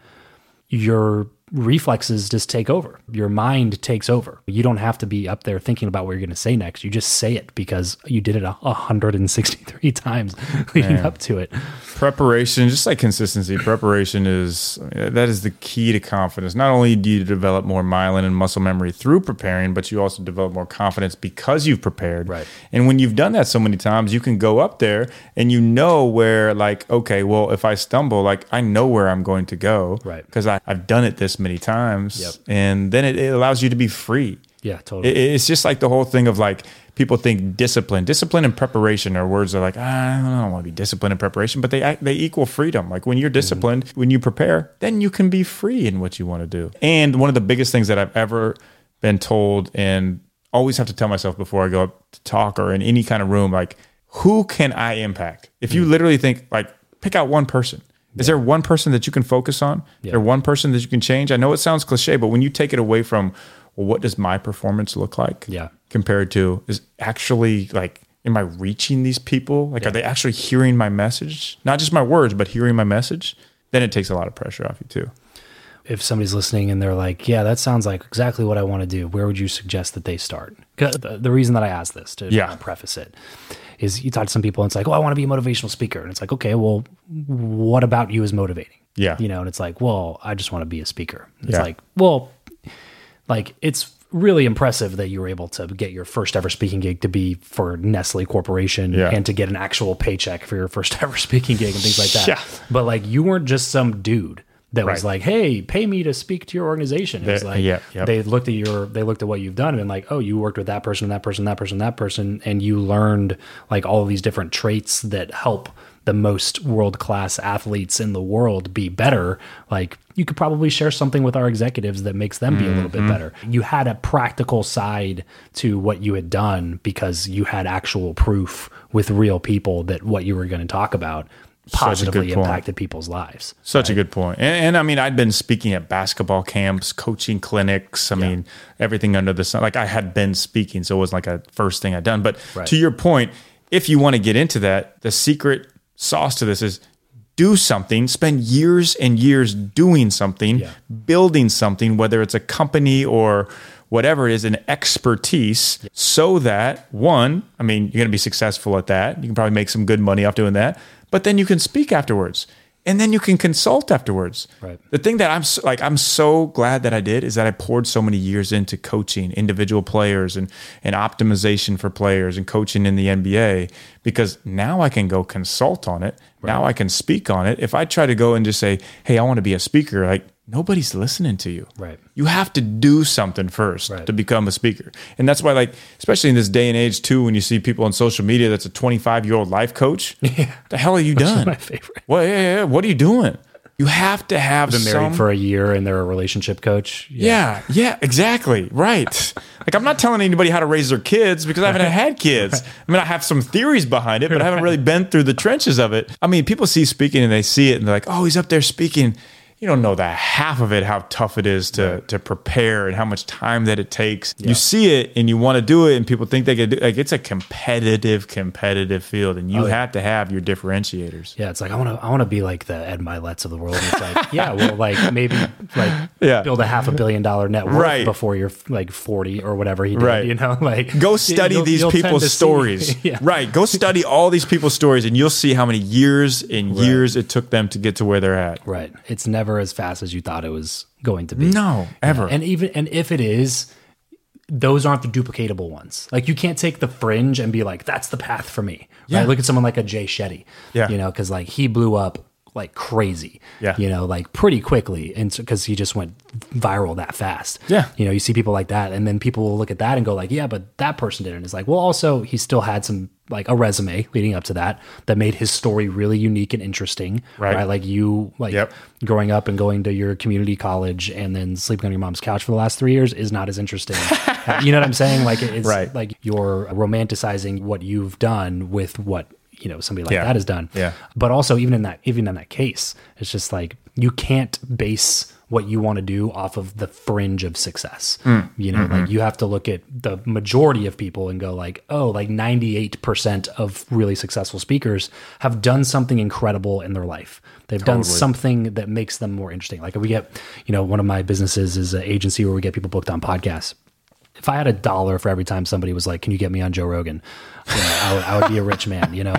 Speaker 2: your reflexes just take over. Your mind takes over. You don't have to be up there thinking about what you're going to say next. You just say it because you did it a 163 times leading up to it.
Speaker 1: Preparation, just like consistency, preparation is that is the key to confidence. Not only do you develop more myelin and muscle memory through preparing, but you also develop more confidence because you've prepared.
Speaker 2: Right.
Speaker 1: And when you've done that so many times, you can go up there and you know where, like, okay, well, if I stumble, like, I know where I'm going to go.
Speaker 2: Right.
Speaker 1: Because I've done it this many times.
Speaker 2: Yep.
Speaker 1: And then it, it allows you to be free.
Speaker 2: Yeah, totally.
Speaker 1: It- it's just like the whole thing of like people think discipline, discipline and preparation are words that are like "Ah, I don't want to be disciplined and preparation, but they they equal freedom. Like when you're disciplined, when you prepare, then you can be free in what you want to do. And one of the biggest things that I've ever been told, and always have to tell myself before I go up to talk or in any kind of room, like who can I impact? If you literally think like pick out one person. Is there one person that you can focus on? Is there one person that you can change? I know it sounds cliche, but when you take it away from, well, what does my performance look like?
Speaker 2: Yeah.
Speaker 1: Compared to is actually like, am I reaching these people? Like, are they actually hearing my message? Not just my words, but hearing my message. Then it takes a lot of pressure off you too.
Speaker 2: if somebody's listening and they're like, yeah, that sounds like exactly what I want to do, where would you suggest that they start? The, the reason that I asked this to
Speaker 1: Yeah.
Speaker 2: preface it is you talk to some people and it's like, oh, I want to be a motivational speaker. And it's like, okay, well, what about you is motivating?
Speaker 1: Yeah.
Speaker 2: You know, and it's like, well, I just want to be a speaker. It's
Speaker 1: Yeah.
Speaker 2: like, well, like it's really impressive that you were able to get your first ever speaking gig to be for Nestle Corporation
Speaker 1: Yeah.
Speaker 2: and to get an actual paycheck for your first ever speaking gig and things like that.
Speaker 1: Yeah.
Speaker 2: But like you weren't just some dude that was like, "Hey, pay me to speak to your organization." It was like
Speaker 1: yeah, yep.
Speaker 2: they looked at your they looked at what you've done and been like, "Oh, you worked with that person, that person, that person, that person and you learned like all of these different traits that help the most world-class athletes in the world be better." Like you could probably share something with our executives that makes them be a little
Speaker 1: Mm-hmm.
Speaker 2: bit better. You had a practical side to what you had done because you had actual proof with real people that what you were going to talk about positively impacted people's lives.
Speaker 1: Such a good point. And, and I mean, I'd been speaking at basketball camps, coaching clinics. I mean, everything under the sun. Like I had been speaking, so it wasn't like a first thing I'd done. But
Speaker 2: Right.
Speaker 1: to your point, if you want to get into that, the secret sauce to this is do something, spend years and years doing something,
Speaker 2: Yeah.
Speaker 1: building something, whether it's a company or whatever it is, an expertise, so that one, I mean, you're going to be successful at that. You can probably make some good money off doing that, but then you can speak afterwards. And then you can consult afterwards.
Speaker 2: Right.
Speaker 1: The thing that I'm so, like, I'm so glad that I did is that I poured so many years into coaching individual players and and optimization for players and coaching in the NBA because now I can go consult on it. Now I can speak on it. If I try to go and just say, "Hey, I want to be a speaker," like nobody's listening to you.
Speaker 2: Right.
Speaker 1: You have to do something first
Speaker 2: Right.
Speaker 1: to become a speaker. And that's why, like, especially in this day and age, too, when you see people on social media that's a 25 year old life coach, the hell are you done?
Speaker 2: my favorite.
Speaker 1: What, yeah, yeah, what are you doing? You have to have
Speaker 2: Been married
Speaker 1: some,
Speaker 2: for a year and they're a relationship coach.
Speaker 1: yeah, yeah, exactly. Right. Like, I'm not telling anybody how to raise their kids because I haven't had kids. I mean, I have some theories behind it, but I haven't really been through the trenches of it. I mean, people see speaking and they see it and they're like, oh, he's up there speaking. You don't know the half of it, how tough it is to, to prepare and how much time that it takes. You see it and you want to do it, and people think they can do like it's a competitive, competitive field, and you oh, have to have your differentiators.
Speaker 2: Yeah, it's like I want to I want to be like the Ed Mylett's of the world. It's like, yeah, well, like maybe like
Speaker 1: Yeah.
Speaker 2: build a half a billion dollar net worth
Speaker 1: Right.
Speaker 2: before you're like 40 or whatever he did,
Speaker 1: Right.
Speaker 2: you know, like
Speaker 1: Go study
Speaker 2: you'll-
Speaker 1: these
Speaker 2: you'll
Speaker 1: people's stories.
Speaker 2: yeah.
Speaker 1: Right. Go study all these people's stories and you'll see how many years and years it took them to get to where they're at.
Speaker 2: Right. It's never as fast as you thought it was going to be.
Speaker 1: No, ever.
Speaker 2: And even and if it is, those aren't the duplicatable ones. Like you can't take the fringe and be like, that's the path for me.
Speaker 1: Yeah.
Speaker 2: Right. Look at someone like a Jay Shetty.
Speaker 1: Yeah.
Speaker 2: You know, because like he blew up like crazy.
Speaker 1: Yeah.
Speaker 2: You know, like pretty quickly. And because he just went viral that fast.
Speaker 1: Yeah.
Speaker 2: You know, you see people like that, and then people will look at that and go like, yeah, but that person didn't. It's like, well, also he still had some like a resume leading up to that that made his story really unique and interesting.
Speaker 1: Right.
Speaker 2: Like you like
Speaker 1: Yep.
Speaker 2: growing up and going to your community college and then sleeping on your mom's couch for the last three years is not as interesting. You know what I'm saying? Like it's
Speaker 1: Right.
Speaker 2: like you're romanticizing what you've done with what you know somebody like
Speaker 1: Yeah.
Speaker 2: that has done.
Speaker 1: Yeah.
Speaker 2: But also even in that even in that case, it's just like you can't base what you want to do off of the fringe of success.
Speaker 1: Mm.
Speaker 2: You know,
Speaker 1: Mm-hmm.
Speaker 2: like you have to look at the majority of people and go like, oh, like 98% of really successful speakers have done something incredible in their life. They've done something that makes them more interesting. Like we get, you know, one of my businesses is an agency where we get people booked on podcasts. If I had a dollar for every time somebody was like, "Can you get me on Joe Rogan?" You know, I, would, I would be a rich man, you know.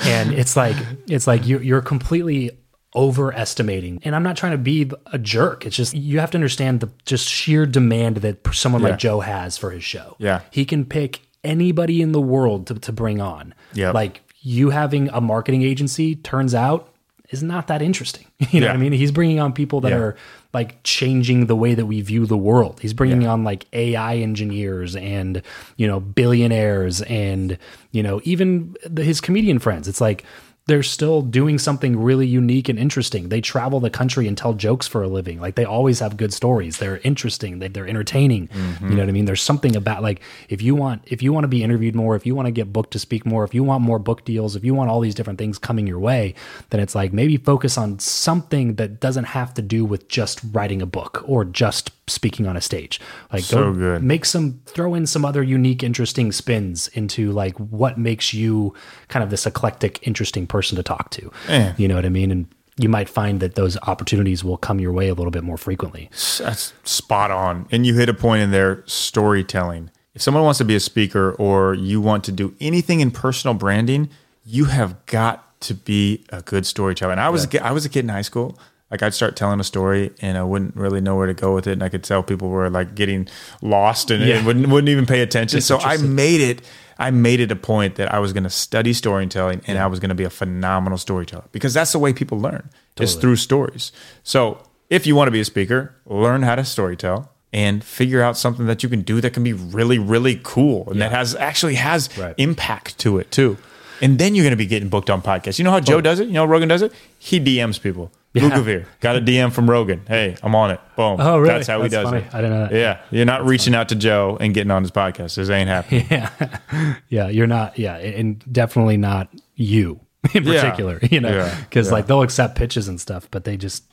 Speaker 2: And it's like it's like you're you're completely overestimating. And I'm not trying to be a jerk. It's just you have to understand the just sheer demand that someone
Speaker 1: Yeah.
Speaker 2: like Joe has for his show.
Speaker 1: Yeah.
Speaker 2: he can pick anybody in the world to, to bring on.
Speaker 1: Yeah.
Speaker 2: like you having a marketing agency turns out is not that interesting. You know
Speaker 1: Yeah.
Speaker 2: what I mean? He's bringing on people that
Speaker 1: Yeah.
Speaker 2: are like changing the way that we view the world. He's bringing on like AI engineers and, you know, billionaires and, you know, even the, his comedian friends. It's like they're still doing something really unique and interesting. They travel the country and tell jokes for a living. Like they always have good stories. They're interesting. They, they're entertaining. You know what I mean? There's something about like if you want if you want to be interviewed more, if you want to get booked to speak more, if you want more book deals, if you want all these different things coming your way, then it's like maybe focus on something that doesn't have to do with just writing a book or just speaking on a stage. Like
Speaker 1: So
Speaker 2: go
Speaker 1: good.
Speaker 2: make some throw in some other unique interesting spins into like what makes you kind of this eclectic interesting person to talk to you know what i mean and you might find that those opportunities will come your way a little bit more frequently.
Speaker 1: That's spot on. And you hit a point in there storytelling. If someone wants to be a speaker or you want to do anything in personal branding, you have got to be a good storyteller. And I was yeah. I was a kid in high school. Like I'd start telling a story and I wouldn't really know where to go with it, and I could tell people were like getting lost and, yeah. and wouldn't wouldn't even pay attention. so I made it I made it a point that I was going to study storytelling and. I was going to be a phenomenal storyteller because that's the way people learn totally. is through stories. So if you want to be a speaker, learn how to storytell and figure out something that you can do that can be really, really cool and yeah. that has actually has right. impact to it too. And then you're going to be getting booked on podcasts. You know how Joe does it? You know how Rogan does it? He DMs people. Yeah. Lugavere got a DM from Rogan. Hey, I'm on it. Boom.
Speaker 2: Oh, really?
Speaker 1: That's how
Speaker 2: That's
Speaker 1: he does
Speaker 2: funny.
Speaker 1: it.
Speaker 2: I didn't know that.
Speaker 1: Yeah, you're not That's reaching funny. out to Joe and getting on his podcast. This ain't happening.
Speaker 2: Yeah, yeah, you're not. Yeah, and definitely not you in particular. Yeah. You know, because yeah. like they'll accept pitches and stuff, but they just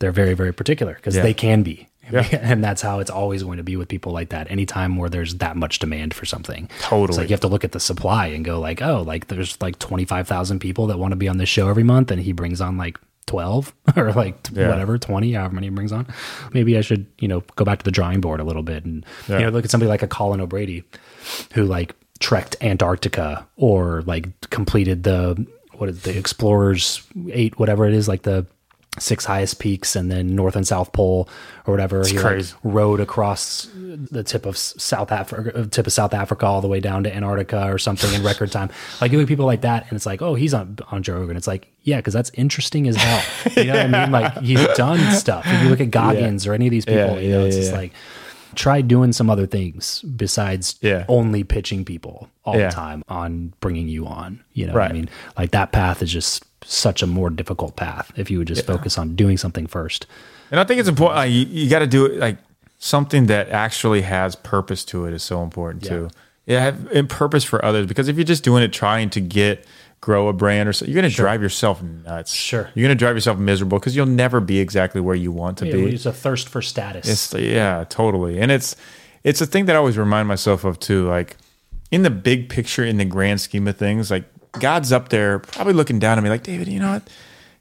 Speaker 2: they're very very particular because they can be. Yeah. And that's how it's always going to be with people like that. Anytime where there's that much demand for something.
Speaker 1: Totally.
Speaker 2: It's like you have to look at the supply and go like, oh, like there's like 25,000 people that want to be on this show every month. And he brings on like 12 or like yeah. whatever 20 however many he brings on maybe i should you know go back to the drawing board a little bit and yeah. you know look at somebody like a colin o'brady who like trekked antarctica or like completed the what is the explorers eight whatever it is like the six highest peaks and then north and south pole or whatever
Speaker 1: it's
Speaker 2: he
Speaker 1: crazy.
Speaker 2: Like rode across the tip of south africa uh, tip of south africa all the way down to antarctica or something in record time like you look at people like that and it's like oh he's on on joe rogan it's like yeah because that's interesting as hell you know what i mean like he's done stuff if you look at goggins yeah. or any of these people yeah, you know it's just like try doing some other things besides
Speaker 1: yeah.
Speaker 2: only pitching people all yeah. the time on bringing you on. You know, right. I mean, like that path is just such a more difficult path if you would just yeah. focus on doing something first.
Speaker 1: And I think it's important. Like, you, you got to do it like something that actually has purpose to it is so important too. Yeah, have, and purpose for others because if you're just doing it trying to get grow a brand or so, you're going to sure. drive yourself nuts.
Speaker 2: Sure.
Speaker 1: You're going to drive yourself miserable because you'll never be exactly where you want to
Speaker 2: yeah,
Speaker 1: be.
Speaker 2: It's a thirst for status.
Speaker 1: It's, yeah, totally. And it's, it's a thing that I always remind myself of too. Like in the big picture, in the grand scheme of things, like God's up there probably looking down at me like, David, you know what?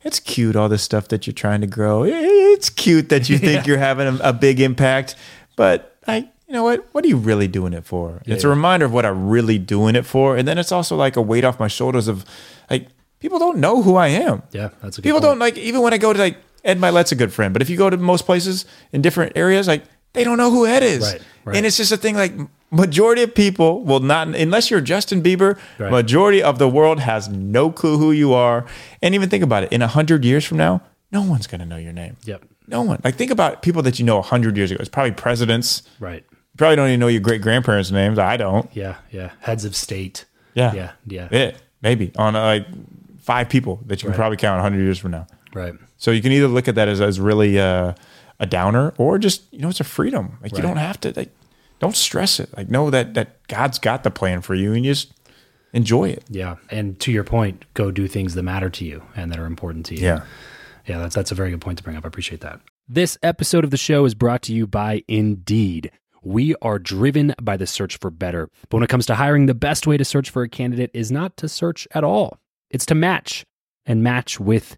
Speaker 1: It's cute, all this stuff that you're trying to grow. It's cute that you think yeah. you're having a, a big impact, but I, you know what? What are you really doing it for? Yeah, it's a reminder of what I'm really doing it for. And then it's also like a weight off my shoulders of like, people don't know who I am.
Speaker 2: Yeah, that's a
Speaker 1: People
Speaker 2: point.
Speaker 1: don't like, even when I go to like, Ed Mylett's a good friend, but if you go to most places in different areas, like, they don't know who Ed is.
Speaker 2: Right, right.
Speaker 1: And it's just a thing like, majority of people will not, unless you're Justin Bieber, right. majority of the world has no clue who you are. And even think about it in 100 years from now, no one's going to know your name.
Speaker 2: Yep.
Speaker 1: No one. Like, think about people that you know 100 years ago. It's probably presidents.
Speaker 2: Right You
Speaker 1: probably don't even know your great grandparents' names. I don't.
Speaker 2: Yeah, yeah. Heads of state.
Speaker 1: Yeah,
Speaker 2: yeah, yeah.
Speaker 1: Yeah, maybe on uh, like five people that you can probably count 100 years from now.
Speaker 2: Right.
Speaker 1: So you can either look at that as, as really uh, a downer or just, you know, it's a freedom. Like right. you don't have to, like, don't stress it. Like know that, that God's got the plan for you and you just enjoy it.
Speaker 2: Yeah. And to your point, go do things that matter to you and that are important to you.
Speaker 1: Yeah.
Speaker 2: Yeah. That's, that's a very good point to bring up. I appreciate that. This episode of the show is brought to you by Indeed. We are driven by the search for better. But when it comes to hiring, the best way to search for a candidate is not to search at all, it's to match and match with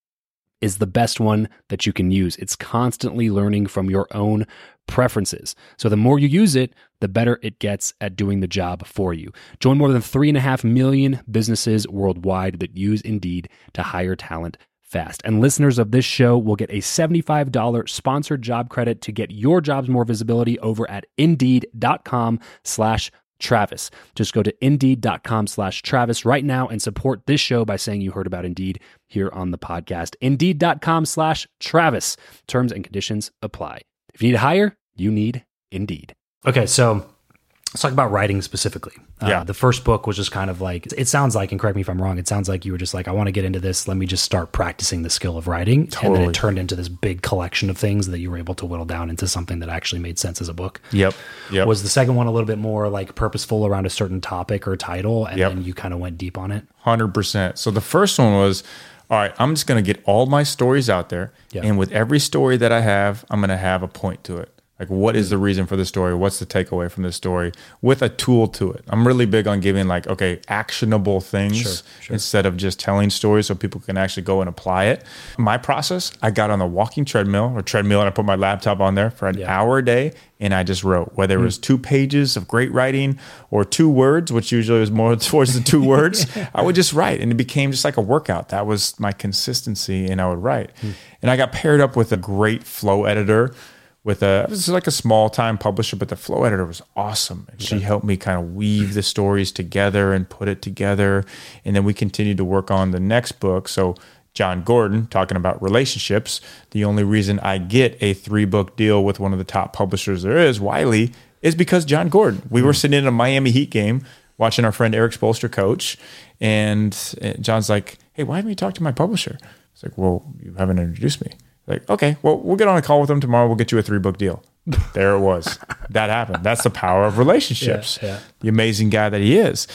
Speaker 2: is the best one that you can use. It's constantly learning from your own preferences. So the more you use it, the better it gets at doing the job for you. Join more than three and a half million businesses worldwide that use Indeed to hire talent fast. And listeners of this show will get a $75 sponsored job credit to get your jobs more visibility over at indeed.com slash Travis. Just go to indeed.com slash Travis right now and support this show by saying you heard about Indeed here on the podcast. Indeed.com slash Travis. Terms and conditions apply. If you need to hire, you need Indeed. Okay, so let's talk about writing specifically. Uh,
Speaker 1: Yeah.
Speaker 2: the first book was just kind of like, it sounds like, and correct me if I'm wrong, it sounds like you were just like, I want to get into this. Let me just start practicing the skill of writing. And then it turned into this big collection of things that you were able to whittle down into something that actually made sense as a book.
Speaker 1: Yep. Yep.
Speaker 2: Was the second one a little bit more like purposeful around a certain topic or title, and
Speaker 1: Yep.
Speaker 2: then you kind of went deep on it?
Speaker 1: Hundred percent. So the first one was, all right, I'm just gonna get all my stories out there,
Speaker 2: Yeah.
Speaker 1: and with every story that I have, I'm gonna have a point to it. Like, what is the reason for the story? What's the takeaway from the story? With a tool to it. I'm really big on giving like, okay, actionable things
Speaker 2: Sure, sure.
Speaker 1: instead of just telling stories, so people can actually go and apply it. My process, I got on the walking treadmill or treadmill, and I put my laptop on there for an
Speaker 2: Yeah.
Speaker 1: hour a day, and I just wrote. Whether
Speaker 2: Hmm.
Speaker 1: it was two pages of great writing or two words, which usually was more towards the two words, I would just write, and it became just like a workout. That was my consistency, and I would write.
Speaker 2: Hmm.
Speaker 1: And I got paired up with a great flow editor. With a, it was like a small time publisher, but the flow editor was awesome. And she helped me kind of weave the stories together and put it together. And then we continued to work on the next book. So Jon Gordon talking about relationships. The only reason I get a three book deal with one of the top publishers there is, Wiley, is because Jon Gordon. We were sitting in a Miami Heat game watching our friend Erik Spoelstra coach, and uh, Jon's like, "Hey, why haven't you talked to my publisher?" It's like, "Well, you haven't introduced me." Like, okay, well, we'll get on a call with them tomorrow. We'll get you a three book deal. there it was. That happened. That's the power of relationships.
Speaker 2: Yeah, yeah.
Speaker 1: The amazing guy that he is.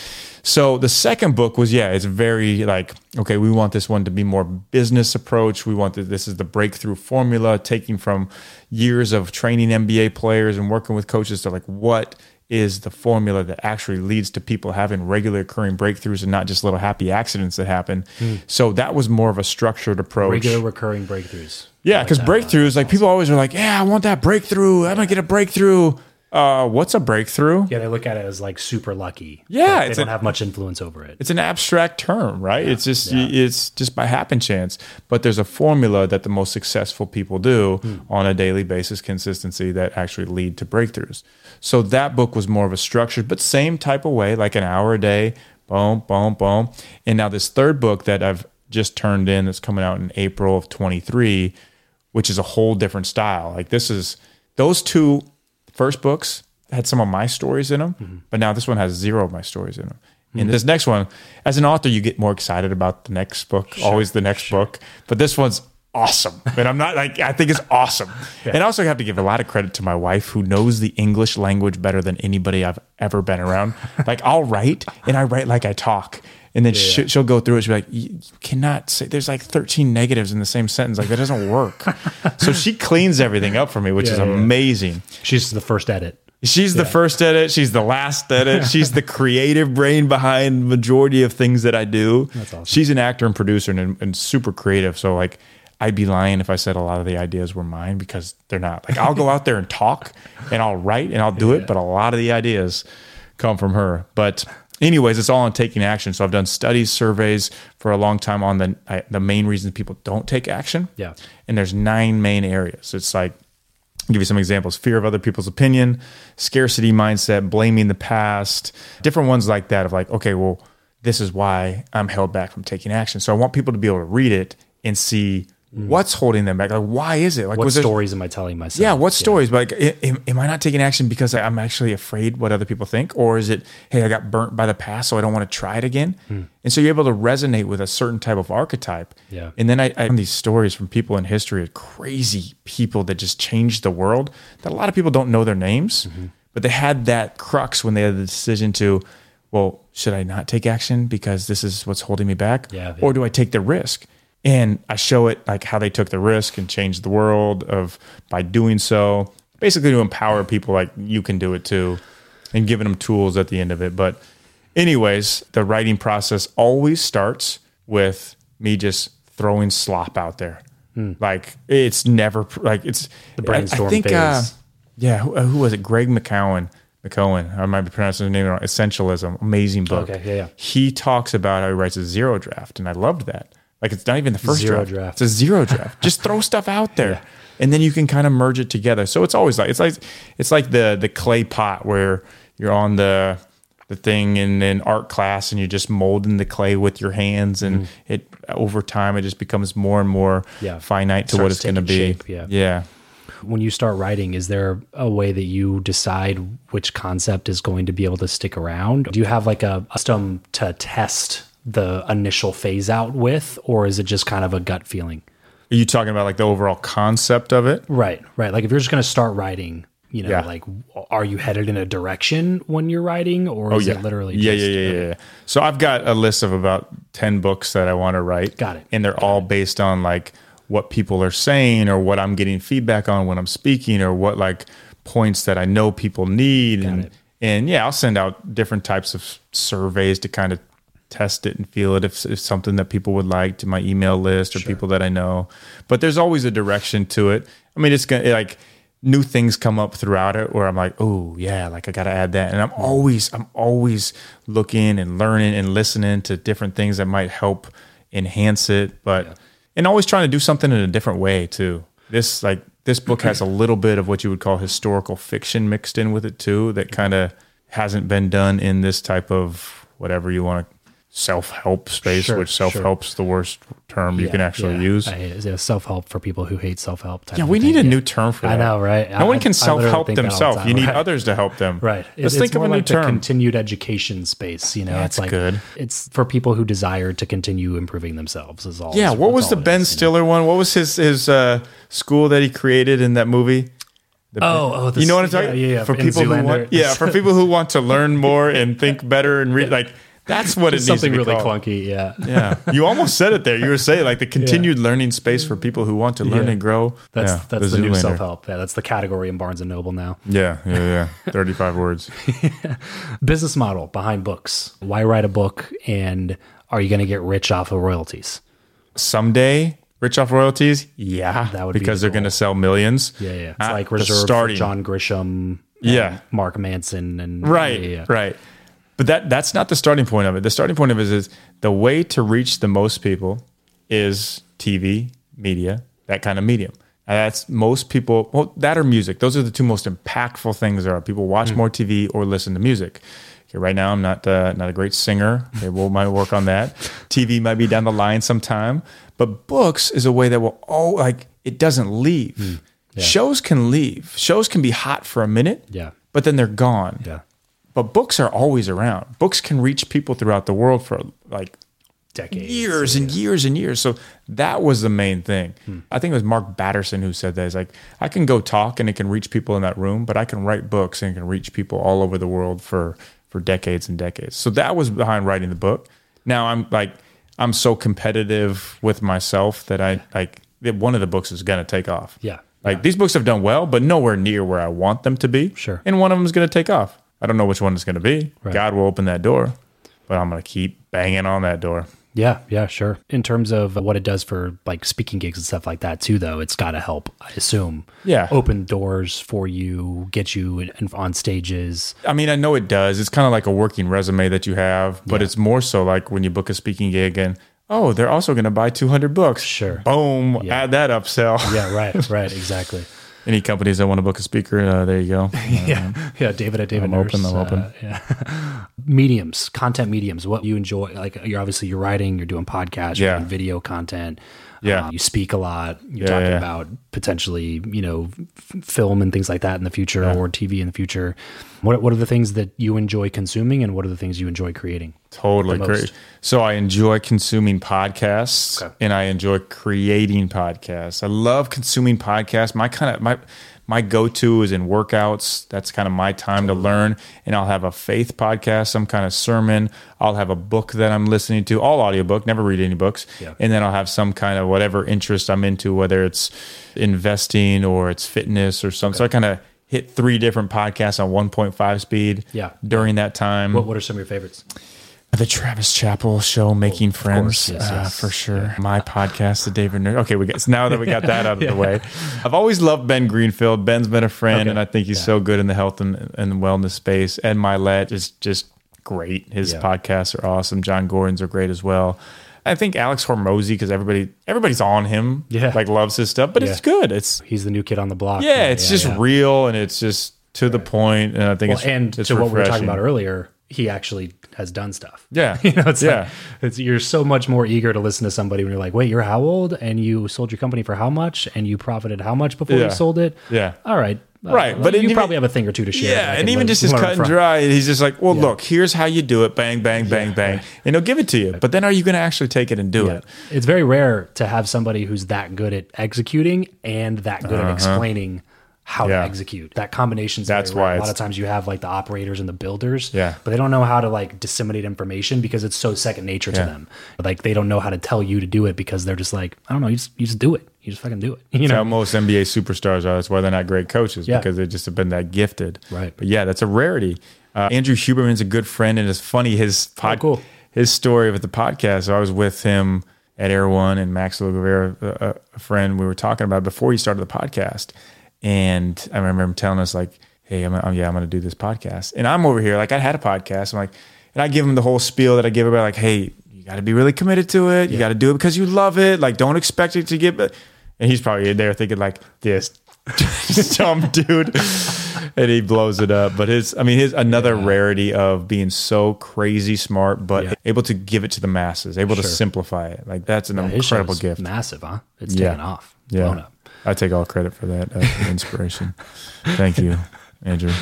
Speaker 1: So the second book was yeah, it's very like okay, we want this one to be more business approach. We want this is the breakthrough formula, taking from years of training NBA players and working with coaches to like what is the formula that actually leads to people having regular occurring breakthroughs and not just little happy accidents that happen. Hmm. So that was more of a structured approach.
Speaker 2: Regular recurring breakthroughs.
Speaker 1: Yeah, because breakthroughs, like people always are like, yeah, I want that breakthrough. I'm gonna get a breakthrough. Uh, what's a breakthrough?
Speaker 2: Yeah, they look at it as like super lucky.
Speaker 1: Yeah,
Speaker 2: they don't have much influence over it.
Speaker 1: It's an abstract term, right? it's just it's just by happen chance. But there's a formula that the most successful people do on a daily basis, consistency that actually lead to breakthroughs. So that book was more of a structured, but same type of way, like an hour a day, boom, boom, boom. And now this third book that I've just turned in that's coming out in April of 23, which is a whole different style. Like this is those two first books had some of my stories in them, mm-hmm. but now this one has zero of my stories in them. Mm-hmm. And this next one, as an author, you get more excited about the next book, always the next book. But this one's awesome. And I'm not like, I think it's awesome. And also, I also have to give a lot of credit to my wife who knows the English language better than anybody I've ever been around. like, I'll write and I write like I talk. And then she, she'll go through it. She'll be like, you you cannot say, there's like 13 negatives in the same sentence. Like, that doesn't work. so she cleans everything up for me, which is
Speaker 2: yeah, yeah.
Speaker 1: amazing.
Speaker 2: She's the first edit.
Speaker 1: She's the first edit. She's the last edit. She's the creative brain behind majority of things that I do. That's
Speaker 2: awesome.
Speaker 1: She's an actor and producer and, and super creative. So like, I'd be lying if I said a lot of the ideas were mine because they're not. Like I'll go out there and talk and I'll write and I'll do it, but a lot of the ideas come from her. But anyways, it's all on taking action. So I've done studies, surveys for a long time on the I, the main reasons people don't take action.
Speaker 2: Yeah.
Speaker 1: And there's nine main areas. It's like I'll give you some examples fear of other people's opinion, scarcity mindset, blaming the past, different ones like that of like, okay, well, this is why I'm held back from taking action. So I want people to be able to read it and see Mm. what's holding them back. Like, why is it? Like,
Speaker 2: What
Speaker 1: was there-
Speaker 2: stories am I telling myself?
Speaker 1: yeah, what stories? But like, am, am I not taking action because I'm actually afraid what other people think, or is it, hey, I got burnt by the past, so I don't want to try it again? Hmm. And so you're able to resonate with a certain type of archetype.
Speaker 2: Yeah.
Speaker 1: And then I, I have these stories from people in history of crazy people that just changed the world. That a lot of people don't know their names, mm-hmm. but they had that crux when they had the decision to, well, should I not take action because this is what's holding me back,
Speaker 2: Yeah,
Speaker 1: or do I take the risk? And I show it like how they took the risk and changed the world of by doing so, basically to empower people like you can do it too, and giving them tools at the end of it. But anyways, the writing process always starts with me just throwing slop out there. Like it's never like it's the
Speaker 2: brainstorm
Speaker 1: I, think, Uh,
Speaker 2: phase.
Speaker 1: yeah, who, who was it? Greg McCowan. McCowan, I might be pronouncing his name wrong. Essentialism, amazing book.
Speaker 2: Okay, yeah, yeah.
Speaker 1: He talks about how he writes a zero draft, and I loved that. Like it's not even the first
Speaker 2: Zero
Speaker 1: draft.
Speaker 2: draft.
Speaker 1: It's a zero draft. Just throw stuff out there, and then you can kind of merge it together. So it's always like it's like it's like the the clay pot where you're on the the thing in an art class and you're just molding the clay with your hands, and mm. it over time it just becomes more and more.
Speaker 2: Yeah.
Speaker 1: finite to what it's going to be.
Speaker 2: shape, yeah.
Speaker 1: yeah.
Speaker 2: When you start writing, is there a way that you decide which concept is going to be able to stick around? Do you have like a custom to test the initial phase out with, or is it just kind of a gut feeling?
Speaker 1: Are you talking about like the overall concept of it?
Speaker 2: Right, right. Like if you're just going to start writing, you know,
Speaker 1: Yeah.
Speaker 2: like are you headed in a direction when you're writing, or oh, is it literally?
Speaker 1: Oh, yeah,
Speaker 2: just,
Speaker 1: yeah, yeah, yeah, yeah. So I've got a list of about ten books that I want to write.
Speaker 2: Got it.
Speaker 1: And they're all based on like what people are saying or what I'm getting feedback on when I'm speaking or what like points that I know people need. and
Speaker 2: it.
Speaker 1: and yeah, I'll send out different types of surveys to kind of test it and feel it if it's something that people would like to my email list or people that I know. But there's always a direction to it. I mean, it's gonna like new things come up throughout it where I'm like, oh yeah, like I gotta add that. And I'm always I'm always looking and learning and listening to different things that might help enhance it. But and always trying to do something in a different way too. This like this book has a little bit of what you would call historical fiction mixed in with it too, that kind of hasn't been done in this type of whatever you want to self help space,
Speaker 2: Sure,
Speaker 1: which self help's the worst term you can actually
Speaker 2: yeah.
Speaker 1: use.
Speaker 2: I hate it. Self help for people who hate self help.
Speaker 1: yeah, we need a new term for that.
Speaker 2: I know, right?
Speaker 1: No one can self help
Speaker 2: all the
Speaker 1: themselves. You need
Speaker 2: right.
Speaker 1: others to help them.
Speaker 2: Right.
Speaker 1: Let's
Speaker 2: It-
Speaker 1: think
Speaker 2: it's
Speaker 1: of a new
Speaker 2: like
Speaker 1: term.
Speaker 2: continued education space. You know, it's like
Speaker 1: good.
Speaker 2: It's for people who desire to continue improving themselves. Is all.
Speaker 1: yeah, what was the Ben
Speaker 2: is, you know?
Speaker 1: Stiller one? What was his his uh, school that he created in that movie?
Speaker 2: Oh, oh,
Speaker 1: you know what I'm talking?
Speaker 2: yeah, yeah, yeah.
Speaker 1: For people who want, yeah, for people who want to learn more and think better and read, like that's what it needs
Speaker 2: Something
Speaker 1: to be
Speaker 2: really
Speaker 1: called.
Speaker 2: clunky. Yeah.
Speaker 1: Yeah, you almost said it there. You were saying like the continued learning space for people who want to learn
Speaker 2: Yeah.
Speaker 1: and grow.
Speaker 2: That's
Speaker 1: yeah,
Speaker 2: that's the, new
Speaker 1: Zoolander.
Speaker 2: self help. Yeah, that's the category in Barnes and Noble now.
Speaker 1: Yeah, yeah, yeah. Thirty-five words.
Speaker 2: Business model behind books. Why write a book, and are you going to get rich off of royalties?
Speaker 1: Someday, rich off royalties. Yeah,
Speaker 2: That would be
Speaker 1: because
Speaker 2: the
Speaker 1: they're going to sell millions.
Speaker 2: Yeah, yeah. It's like reserved
Speaker 1: starting.
Speaker 2: for John Grisham.
Speaker 1: Yeah.
Speaker 2: Mark Manson and
Speaker 1: right
Speaker 2: yeah, yeah.
Speaker 1: right but that that's not the starting point of it. The starting point of it is the way to reach the most people is tv media that kind of medium. And that's most people well that or music. Those are the two most impactful things there are. People watch
Speaker 2: Hmm.
Speaker 1: more tv or listen to music. Okay, right now i'm not uh, not a great singer. Okay, we'll might work on that. Tv might be down the line sometime. But books is a way that will oh like it doesn't leave.
Speaker 2: Hmm.
Speaker 1: shows can leave. Shows can be hot for a minute
Speaker 2: Yeah.
Speaker 1: but then they're gone.
Speaker 2: Yeah.
Speaker 1: But books are always around. Books can reach people throughout the world for like
Speaker 2: Decades.
Speaker 1: years and years and years. So that was the main thing.
Speaker 2: Hmm.
Speaker 1: I think it was Mark Batterson who said that. It's like I can go talk and it can reach people in that room, but I can write books and it can reach people all over the world for for decades and decades. So that was behind writing the book. Now I'm like I'm so competitive with myself that I like that one of the books is going to take off.
Speaker 2: Yeah.
Speaker 1: Like these books have done well, but nowhere near where I want them to be.
Speaker 2: Sure.
Speaker 1: And one of them is going to take off. I don't know which one it's going to be.
Speaker 2: Right.
Speaker 1: God will open that door, but I'm going to keep banging on that door.
Speaker 2: Yeah, yeah, sure. In terms of what it does for like speaking gigs and stuff like that too, though, it's got to help. I assume.
Speaker 1: Yeah.
Speaker 2: Open doors for you, get you in, in- on stages.
Speaker 1: I mean, I know it does. It's kind of like a working resume that you have, but it's more so like when you book a speaking gig and oh, they're also going to buy 200 books.
Speaker 2: Sure.
Speaker 1: Boom. Add that upsell.
Speaker 2: Yeah, right, right, exactly.
Speaker 1: Any companies that want to book a speaker, uh, there you go.
Speaker 2: yeah, yeah. David at David
Speaker 1: I'm
Speaker 2: Nurse.
Speaker 1: open, I'm
Speaker 2: uh,
Speaker 1: open.
Speaker 2: yeah. mediums, content mediums. What you enjoy? Like you're obviously you're writing, you're doing podcasts, you're
Speaker 1: Yeah.
Speaker 2: doing video content.
Speaker 1: Yeah.
Speaker 2: uh, you speak a lot. You're
Speaker 1: Yeah,
Speaker 2: talking
Speaker 1: yeah.
Speaker 2: about potentially, you know, f- film and things like that in the future, or TV in the future. What What are the things that you enjoy consuming, and what are the things you enjoy creating?
Speaker 1: Totally great. So I enjoy consuming podcasts
Speaker 2: Okay.
Speaker 1: and I enjoy creating podcasts. I love consuming podcasts. My kind of my my go-to is in workouts. That's kind of my time to learn. And I'll have a faith podcast, some kind of sermon. I'll have a book that I'm listening to, all audiobook, never read any books.
Speaker 2: Yeah.
Speaker 1: And then I'll have some kind of whatever interest I'm into, whether it's investing or it's fitness or something. So I kind of hit three different podcasts on 1.5 speed
Speaker 2: Yeah.
Speaker 1: during that time.
Speaker 2: What What are some of your favorites?
Speaker 1: The Travis Chappell Show, Making Friends,
Speaker 2: course, yes,
Speaker 1: uh,
Speaker 2: yes.
Speaker 1: for sure. My podcast, The David Nurse. Okay, we got so now that we got that out of the way. I've always loved Ben Greenfield. Ben's been a friend,
Speaker 2: Okay.
Speaker 1: and I think he's so good in the health and, and wellness space. Ed Mylett is just great. His
Speaker 2: Yeah.
Speaker 1: podcasts are awesome. Jon Gordon's are great as well. I think Alex Hormozi because everybody everybody's on him.
Speaker 2: Yeah.
Speaker 1: like loves his stuff, but it's good. It's
Speaker 2: He's the new kid on the block.
Speaker 1: yeah, it's just
Speaker 2: yeah.
Speaker 1: real and it's just to the point, and I think
Speaker 2: Well,
Speaker 1: it's
Speaker 2: and
Speaker 1: it's
Speaker 2: to what we were talking about earlier, he actually has done stuff.
Speaker 1: Yeah,
Speaker 2: You know, it's
Speaker 1: yeah.
Speaker 2: like it's you're so much more eager to listen to somebody when you're like, wait, you're how old? And you sold your company for how much? And you profited how much before
Speaker 1: Yeah.
Speaker 2: you sold it?
Speaker 1: Yeah.
Speaker 2: All right. Uh,
Speaker 1: Right, but
Speaker 2: you
Speaker 1: even-
Speaker 2: probably have a thing or two to share.
Speaker 1: Yeah, and even
Speaker 2: learn-
Speaker 1: just as cut and dry, he's just like, well, look, here's how you do it, bang, bang, bang, bang, and he'll give it to you. But then, are you going to actually take it and do
Speaker 2: Yeah.
Speaker 1: it?
Speaker 2: It's very rare to have somebody who's that good at executing and that good at explaining how.
Speaker 1: Yeah.
Speaker 2: to execute. That combination.
Speaker 1: That's
Speaker 2: very
Speaker 1: why
Speaker 2: a lot of times you have like the operators and the builders.
Speaker 1: Yeah.
Speaker 2: but they don't know how to like disseminate information because it's so second nature to
Speaker 1: Yeah.
Speaker 2: them. Like they don't know how to tell you to do it because they're just like, I don't know, you just you just do it. You just fucking do it. You
Speaker 1: That's
Speaker 2: know.
Speaker 1: how most NBA superstars are. That's why they're not great coaches
Speaker 2: Yeah.
Speaker 1: because they just have been that gifted.
Speaker 2: Right.
Speaker 1: But yeah, that's a rarity. Uh, Andrew Huberman's a good friend, and it's funny his pod,
Speaker 2: Oh, cool.
Speaker 1: his story with the podcast. So I was with him at Erewhon and Max Lugavere, a, a friend we were talking about before he started the podcast, and I remember him telling us like, "Hey, I'm, I'm yeah, I'm going to do this podcast," and I'm over here like I had a podcast. I'm like, and I give him the whole spiel that I give about like, "Hey, you got to be really committed to it. You got to do it because you love it. Like, don't expect it to get." And he's probably there thinking like this dumb dude, and he blows it up. But his, I mean, his another rarity of being so crazy smart, but
Speaker 2: Yeah.
Speaker 1: able to give it to the masses, able to simplify it. Like that's an
Speaker 2: His
Speaker 1: incredible gift.
Speaker 2: Massive, huh? It's
Speaker 1: Yeah.
Speaker 2: taken off. Blown
Speaker 1: Yeah,
Speaker 2: up.
Speaker 1: I take all credit for that uh, inspiration. Thank you, Andrew.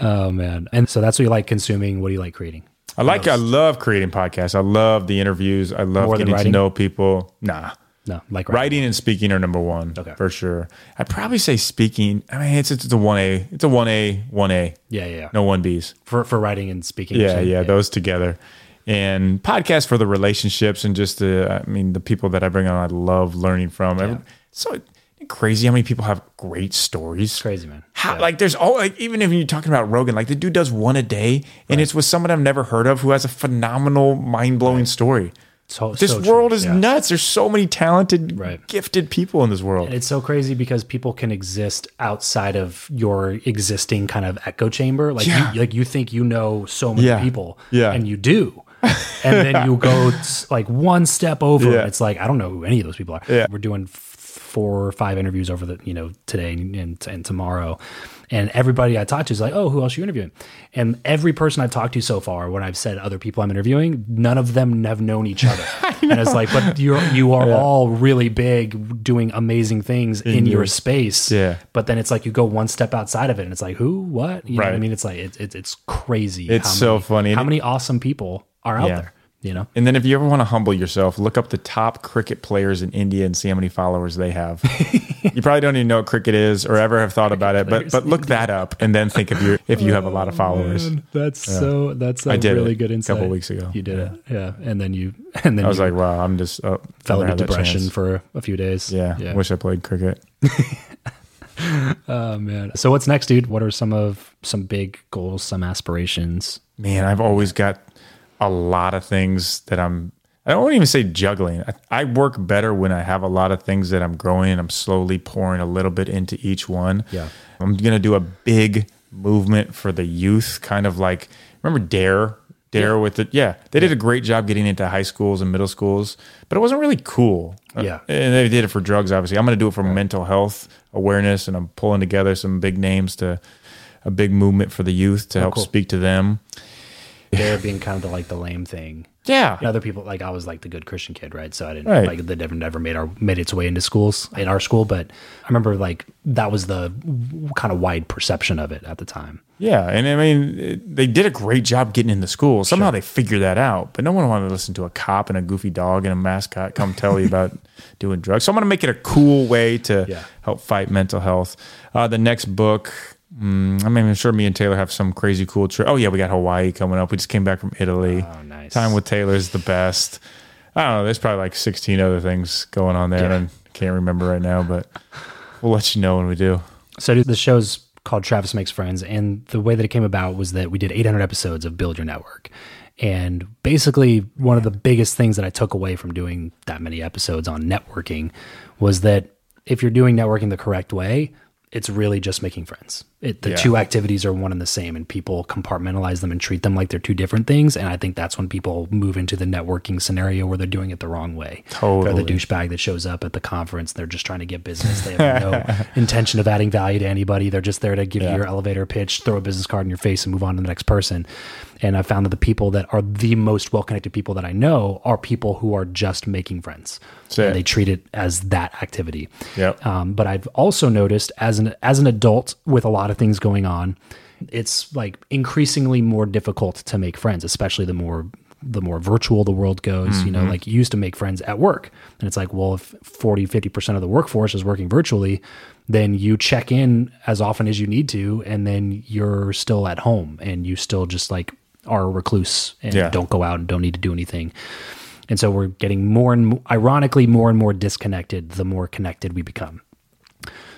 Speaker 2: Oh man. And so that's what you like consuming. What do you like creating?
Speaker 1: I like. I love creating podcasts. I love the interviews. I love
Speaker 2: More
Speaker 1: getting to know people. Nah.
Speaker 2: No, like
Speaker 1: Writing and speaking are number one
Speaker 2: Okay.
Speaker 1: for sure. I'd probably say speaking. I mean, it's it's a one A. It's a one A, one A.
Speaker 2: Yeah, yeah, yeah.
Speaker 1: No one Bs.
Speaker 2: For for writing and speaking.
Speaker 1: Yeah,
Speaker 2: so-
Speaker 1: yeah, those together. And podcast for the relationships and just the, I mean, the people that I bring on, I love learning from. Every- So crazy how many people have great stories.
Speaker 2: Crazy man.
Speaker 1: How,
Speaker 2: Yeah.
Speaker 1: Like there's all like even if you're talking about Rogan, like the dude does one a day, and it's with someone I've never heard of who has a phenomenal, mind blowing story.
Speaker 2: So-
Speaker 1: This
Speaker 2: so
Speaker 1: world is
Speaker 2: Yeah.
Speaker 1: nuts. There's so many talented,
Speaker 2: Right.
Speaker 1: gifted people in this world.
Speaker 2: And it's so crazy because people can exist outside of your existing kind of echo chamber. Like
Speaker 1: Yeah.
Speaker 2: you, like you think you know so many
Speaker 1: Yeah.
Speaker 2: people,
Speaker 1: Yeah.
Speaker 2: and you do. and then you go s- like one step over, and it's like I don't know who any of those people are.
Speaker 1: Yeah.
Speaker 2: We're doing four or five interviews over the you know today and, and, and tomorrow, and everybody I talk to is like, oh, who else are you interviewing? And every person I've talked to so far, when I've said other people I'm interviewing, none of them have known each other. and it's like, but you're you are all really big, doing amazing things in, your,
Speaker 1: your-
Speaker 2: space.
Speaker 1: Yeah.
Speaker 2: But then it's like you go one step outside of it, and it's like, who, what? You know what I mean? It's like it's it's, it's crazy.
Speaker 1: It's
Speaker 2: how
Speaker 1: so funny.
Speaker 2: How many awesome people are out
Speaker 1: Yeah.
Speaker 2: there? You know.
Speaker 1: And then if you ever want to humble yourself, look up the top cricket players in India and see how many followers they have. you probably don't even know what cricket is or ever have thought about it, but but look that up and then think of your if you have a lot of followers.
Speaker 2: That's so. That's a
Speaker 1: I did
Speaker 2: really
Speaker 1: it
Speaker 2: good insight.
Speaker 1: a couple weeks ago.
Speaker 2: You did it, yeah. And then you, and then
Speaker 1: I was like, wow, I'm just oh,
Speaker 2: fell into depression for a few days.
Speaker 1: Yeah,
Speaker 2: yeah.
Speaker 1: wish I played cricket.
Speaker 2: Oh man. So what's next, dude? What are some of some big goals, some aspirations?
Speaker 1: Man, I've always got a lot of things that I'm. I don't even say juggling. I, I work better when I have a lot of things that I'm growing and I'm slowly pouring a little bit into each one.
Speaker 2: Yeah.
Speaker 1: I'm gonna do a big movement for the youth, kind of like remember Dare. Dare with it, yeah, they did a great job getting into high schools and middle schools, but it wasn't really cool. Uh,
Speaker 2: Yeah.
Speaker 1: and they did it for drugs. Obviously, I'm going to do it for mental health awareness, and I'm pulling together some big names to a big movement for the youth to help
Speaker 2: Oh, cool.
Speaker 1: speak to them.
Speaker 2: There being kind of the, like the lame thing.
Speaker 1: Yeah,
Speaker 2: Other people like I was like the good Christian kid, right? So I didn't
Speaker 1: Right.
Speaker 2: like that never never made our made its way into schools in our school, but I remember like that was the kind of wide perception of it at the time.
Speaker 1: yeah, and I mean, it- they did a great job getting into school. Somehow they figured that out, but no one wanted to listen to a cop and a goofy dog and a mascot come tell you about doing drugs. So I'm going to make it a cool way to
Speaker 2: Yeah.
Speaker 1: help fight mental health. Uh, the next book. Mm, I mean, I'm sure me and Taylor have some crazy cool trip. Oh yeah, we got Hawaii coming up. We just came back from Italy.
Speaker 2: Oh, nice.
Speaker 1: Time with Taylor is the best. I don't know. There's probably like 16 other things going on there,
Speaker 2: Yeah.
Speaker 1: and I can't remember right now. But we'll let you know when we do.
Speaker 2: So dude, the show's called Travis Makes Friends, and the way that it came about was that we did 800 episodes of Build Your Network, And basically, one of the biggest things that I took away from doing that many episodes on networking was that if you're doing networking the correct way, it's really just making friends. It, the
Speaker 1: Yeah.
Speaker 2: two activities are one and the same, and people compartmentalize them and treat them like they're two different things. And I think that's when people move into the networking scenario where they're doing it the wrong way.
Speaker 1: Totally.
Speaker 2: They're the douchebag that shows up at the conference. They're just trying to get business. They have no intention of adding value to anybody. They're just there to give you your elevator pitch, throw a business card in your face, and move on to the next person. And I found that the people that are the most well connected people that I know are people who are just making friends. And they treat it as that activity.
Speaker 1: Yep.
Speaker 2: Um, but I've also noticed as an as an adult with a lot of things going on, it's like increasingly more difficult to make friends, especially the more the more virtual the world goes. You know, mm-hmm. like you used to make friends at work. And it's like, well, if 40, 50% of the workforce is working virtually, then you check in as often as you need to, and then you're still at home and you still just like are a recluse and
Speaker 1: Yeah.
Speaker 2: don't go out and don't need to do anything. And so we're getting more and mo- ironically more and more disconnected the more connected we become.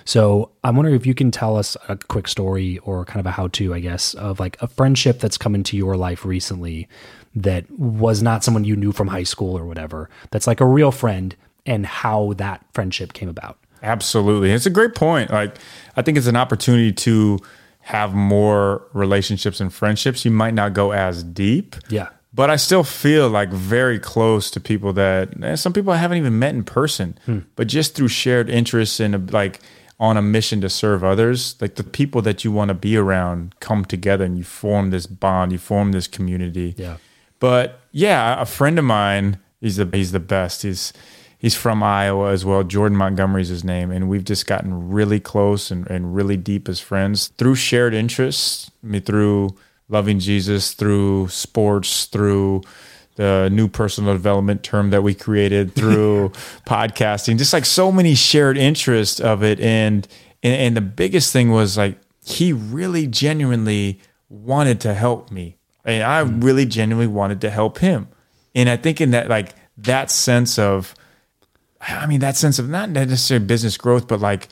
Speaker 2: So I'm wondering if you can tell us a quick story or kind of a how to, I guess, of like a friendship that's come into your life recently that was not someone you knew from high school or whatever, that's like a real friend and how that friendship came about.
Speaker 1: Absolutely. It's a great point. Like, I think it's an opportunity to have more relationships and friendships. You might not go as deep.
Speaker 2: Yeah.
Speaker 1: But I still feel like very close to people that eh, some people I haven't even met in person, but just through shared interests and like on a mission to serve others, like the people that you want to be around come together and you form this bond, you form this community.
Speaker 2: Yeah.
Speaker 1: But yeah, a friend of mine, he's the he's the best. He's he's from Iowa as well. Jordan Montgomery's his name, and we've just gotten really close and, and really deep as friends through shared interests. I mean, through loving Jesus, through sports, through the new personal development term that we created through podcasting, just like so many shared interests of it. And, and and the biggest thing was like he really genuinely wanted to help me. And I mm. really genuinely wanted to help him. And I think in that like that sense of I mean that sense of not necessarily business growth, but like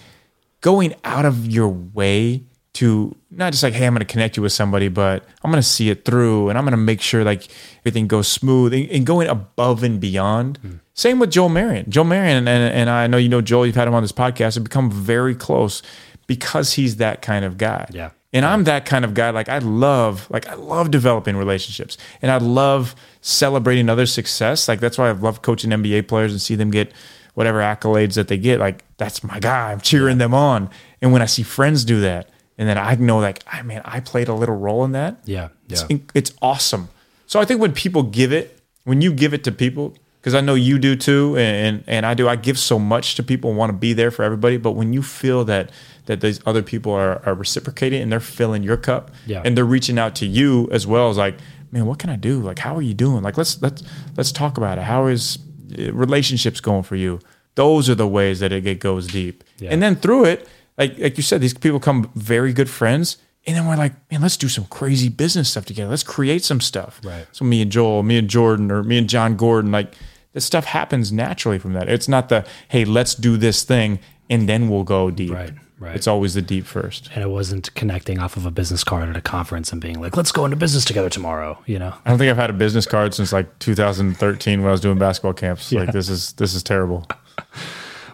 Speaker 1: going out of your way to not just like, hey, I'm going to connect you with somebody, but I'm going to see it through and I'm going to make sure like everything goes smooth and, and going above and beyond. Hmm. Same with Joel Marion. Joel Marion and, and I know you know Joel, you've had him on this podcast, have become very close because he's that kind of guy.
Speaker 2: Yeah.
Speaker 1: And I'm that kind of guy. Like I love, like I love developing relationships, and I love celebrating other success. Like that's why I love coaching NBA players and see them get whatever accolades that they get. Like that's my guy. I'm cheering them on. And when I see friends do that, and then I know like, I man, I played a little role in that.
Speaker 2: Yeah.
Speaker 1: It's,
Speaker 2: Yeah.
Speaker 1: it's awesome. So I think when people give it, when you give it to people, because I know you do too, and and I do. I give so much to people want to be there for everybody. But when you feel that that these other people are, are reciprocating and they're filling your cup,
Speaker 2: Yeah.
Speaker 1: and they're reaching out to you as well as like, man, what can I do? Like, how are you doing? Like, let's let's let's talk about it. How is uh, relationships going for you? Those are the ways that it, it goes deep.
Speaker 2: Yeah.
Speaker 1: And then through it, like like you said, these people become very good friends. And then we're like, man, let's do some crazy business stuff together. Let's create some stuff.
Speaker 2: Right.
Speaker 1: So me and Joel, me and Jordan, or me and Jon Gordon, like this stuff happens naturally from that. It's not the hey, let's do this thing and then we'll go deep.
Speaker 2: Right, right.
Speaker 1: It's always the deep first.
Speaker 2: And it wasn't connecting off of a business card at a conference and being like, let's go into business together tomorrow, you know?
Speaker 1: I don't think I've had a business card since like 2013 when I was doing basketball camps.
Speaker 2: Yeah.
Speaker 1: Like this is this is terrible.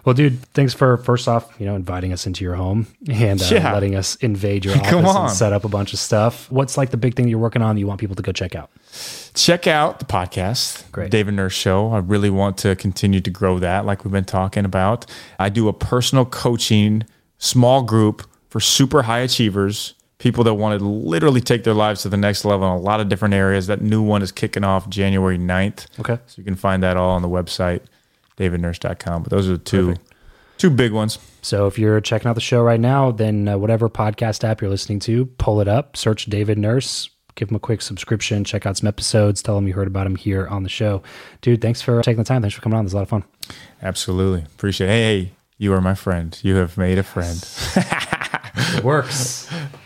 Speaker 2: Well, dude, thanks for first off, you know, inviting us into your home and uh,
Speaker 1: Yeah.
Speaker 2: letting us invade your office and set up a bunch of stuff. What's like the big thing you're working on that you want people to go check out?
Speaker 1: check out the podcast,
Speaker 2: Great.
Speaker 1: David Nurse Show. I really want to continue to grow that, like we've been talking about. I do a personal coaching small group for super high achievers, people that want to literally take their lives to the next level in a lot of different areas. That new one is kicking off January 9th.
Speaker 2: Okay.
Speaker 1: So you can find that all on the website, davidnurse.com. But those are the two, two big ones.
Speaker 2: So if you're checking out the show right now, then uh, whatever podcast app you're listening to, pull it up, search David Nurse, give him a quick subscription, check out some episodes, tell him you heard about him here on the show. Dude, thanks for taking the time. Thanks for coming on. This was a lot of fun.
Speaker 1: Absolutely. Appreciate it. Hey, hey, you are my friend. You have made a friend.
Speaker 2: It works.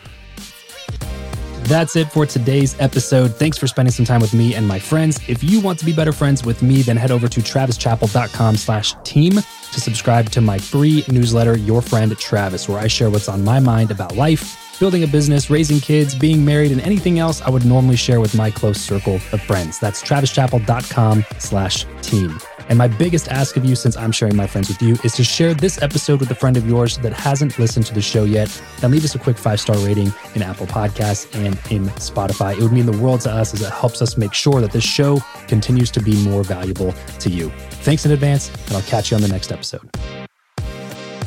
Speaker 2: That's it for today's episode. Thanks for spending some time with me and my friends. If you want to be better friends with me, then head over to travischappell.com slash team. to subscribe to my free newsletter, Your Friend Travis, where I share what's on my mind about life building a business, raising kids, being married, and anything else I would normally share with my close circle of friends. That's travischappell.com slash team. And my biggest ask of you, since I'm sharing my friends with you, is to share this episode with a friend of yours that hasn't listened to the show yet. And leave us a quick five star rating in Apple Podcasts and in Spotify. It would mean the world to us as it helps us make sure that this show continues to be more valuable to you. Thanks in advance, and I'll catch you on the next episode.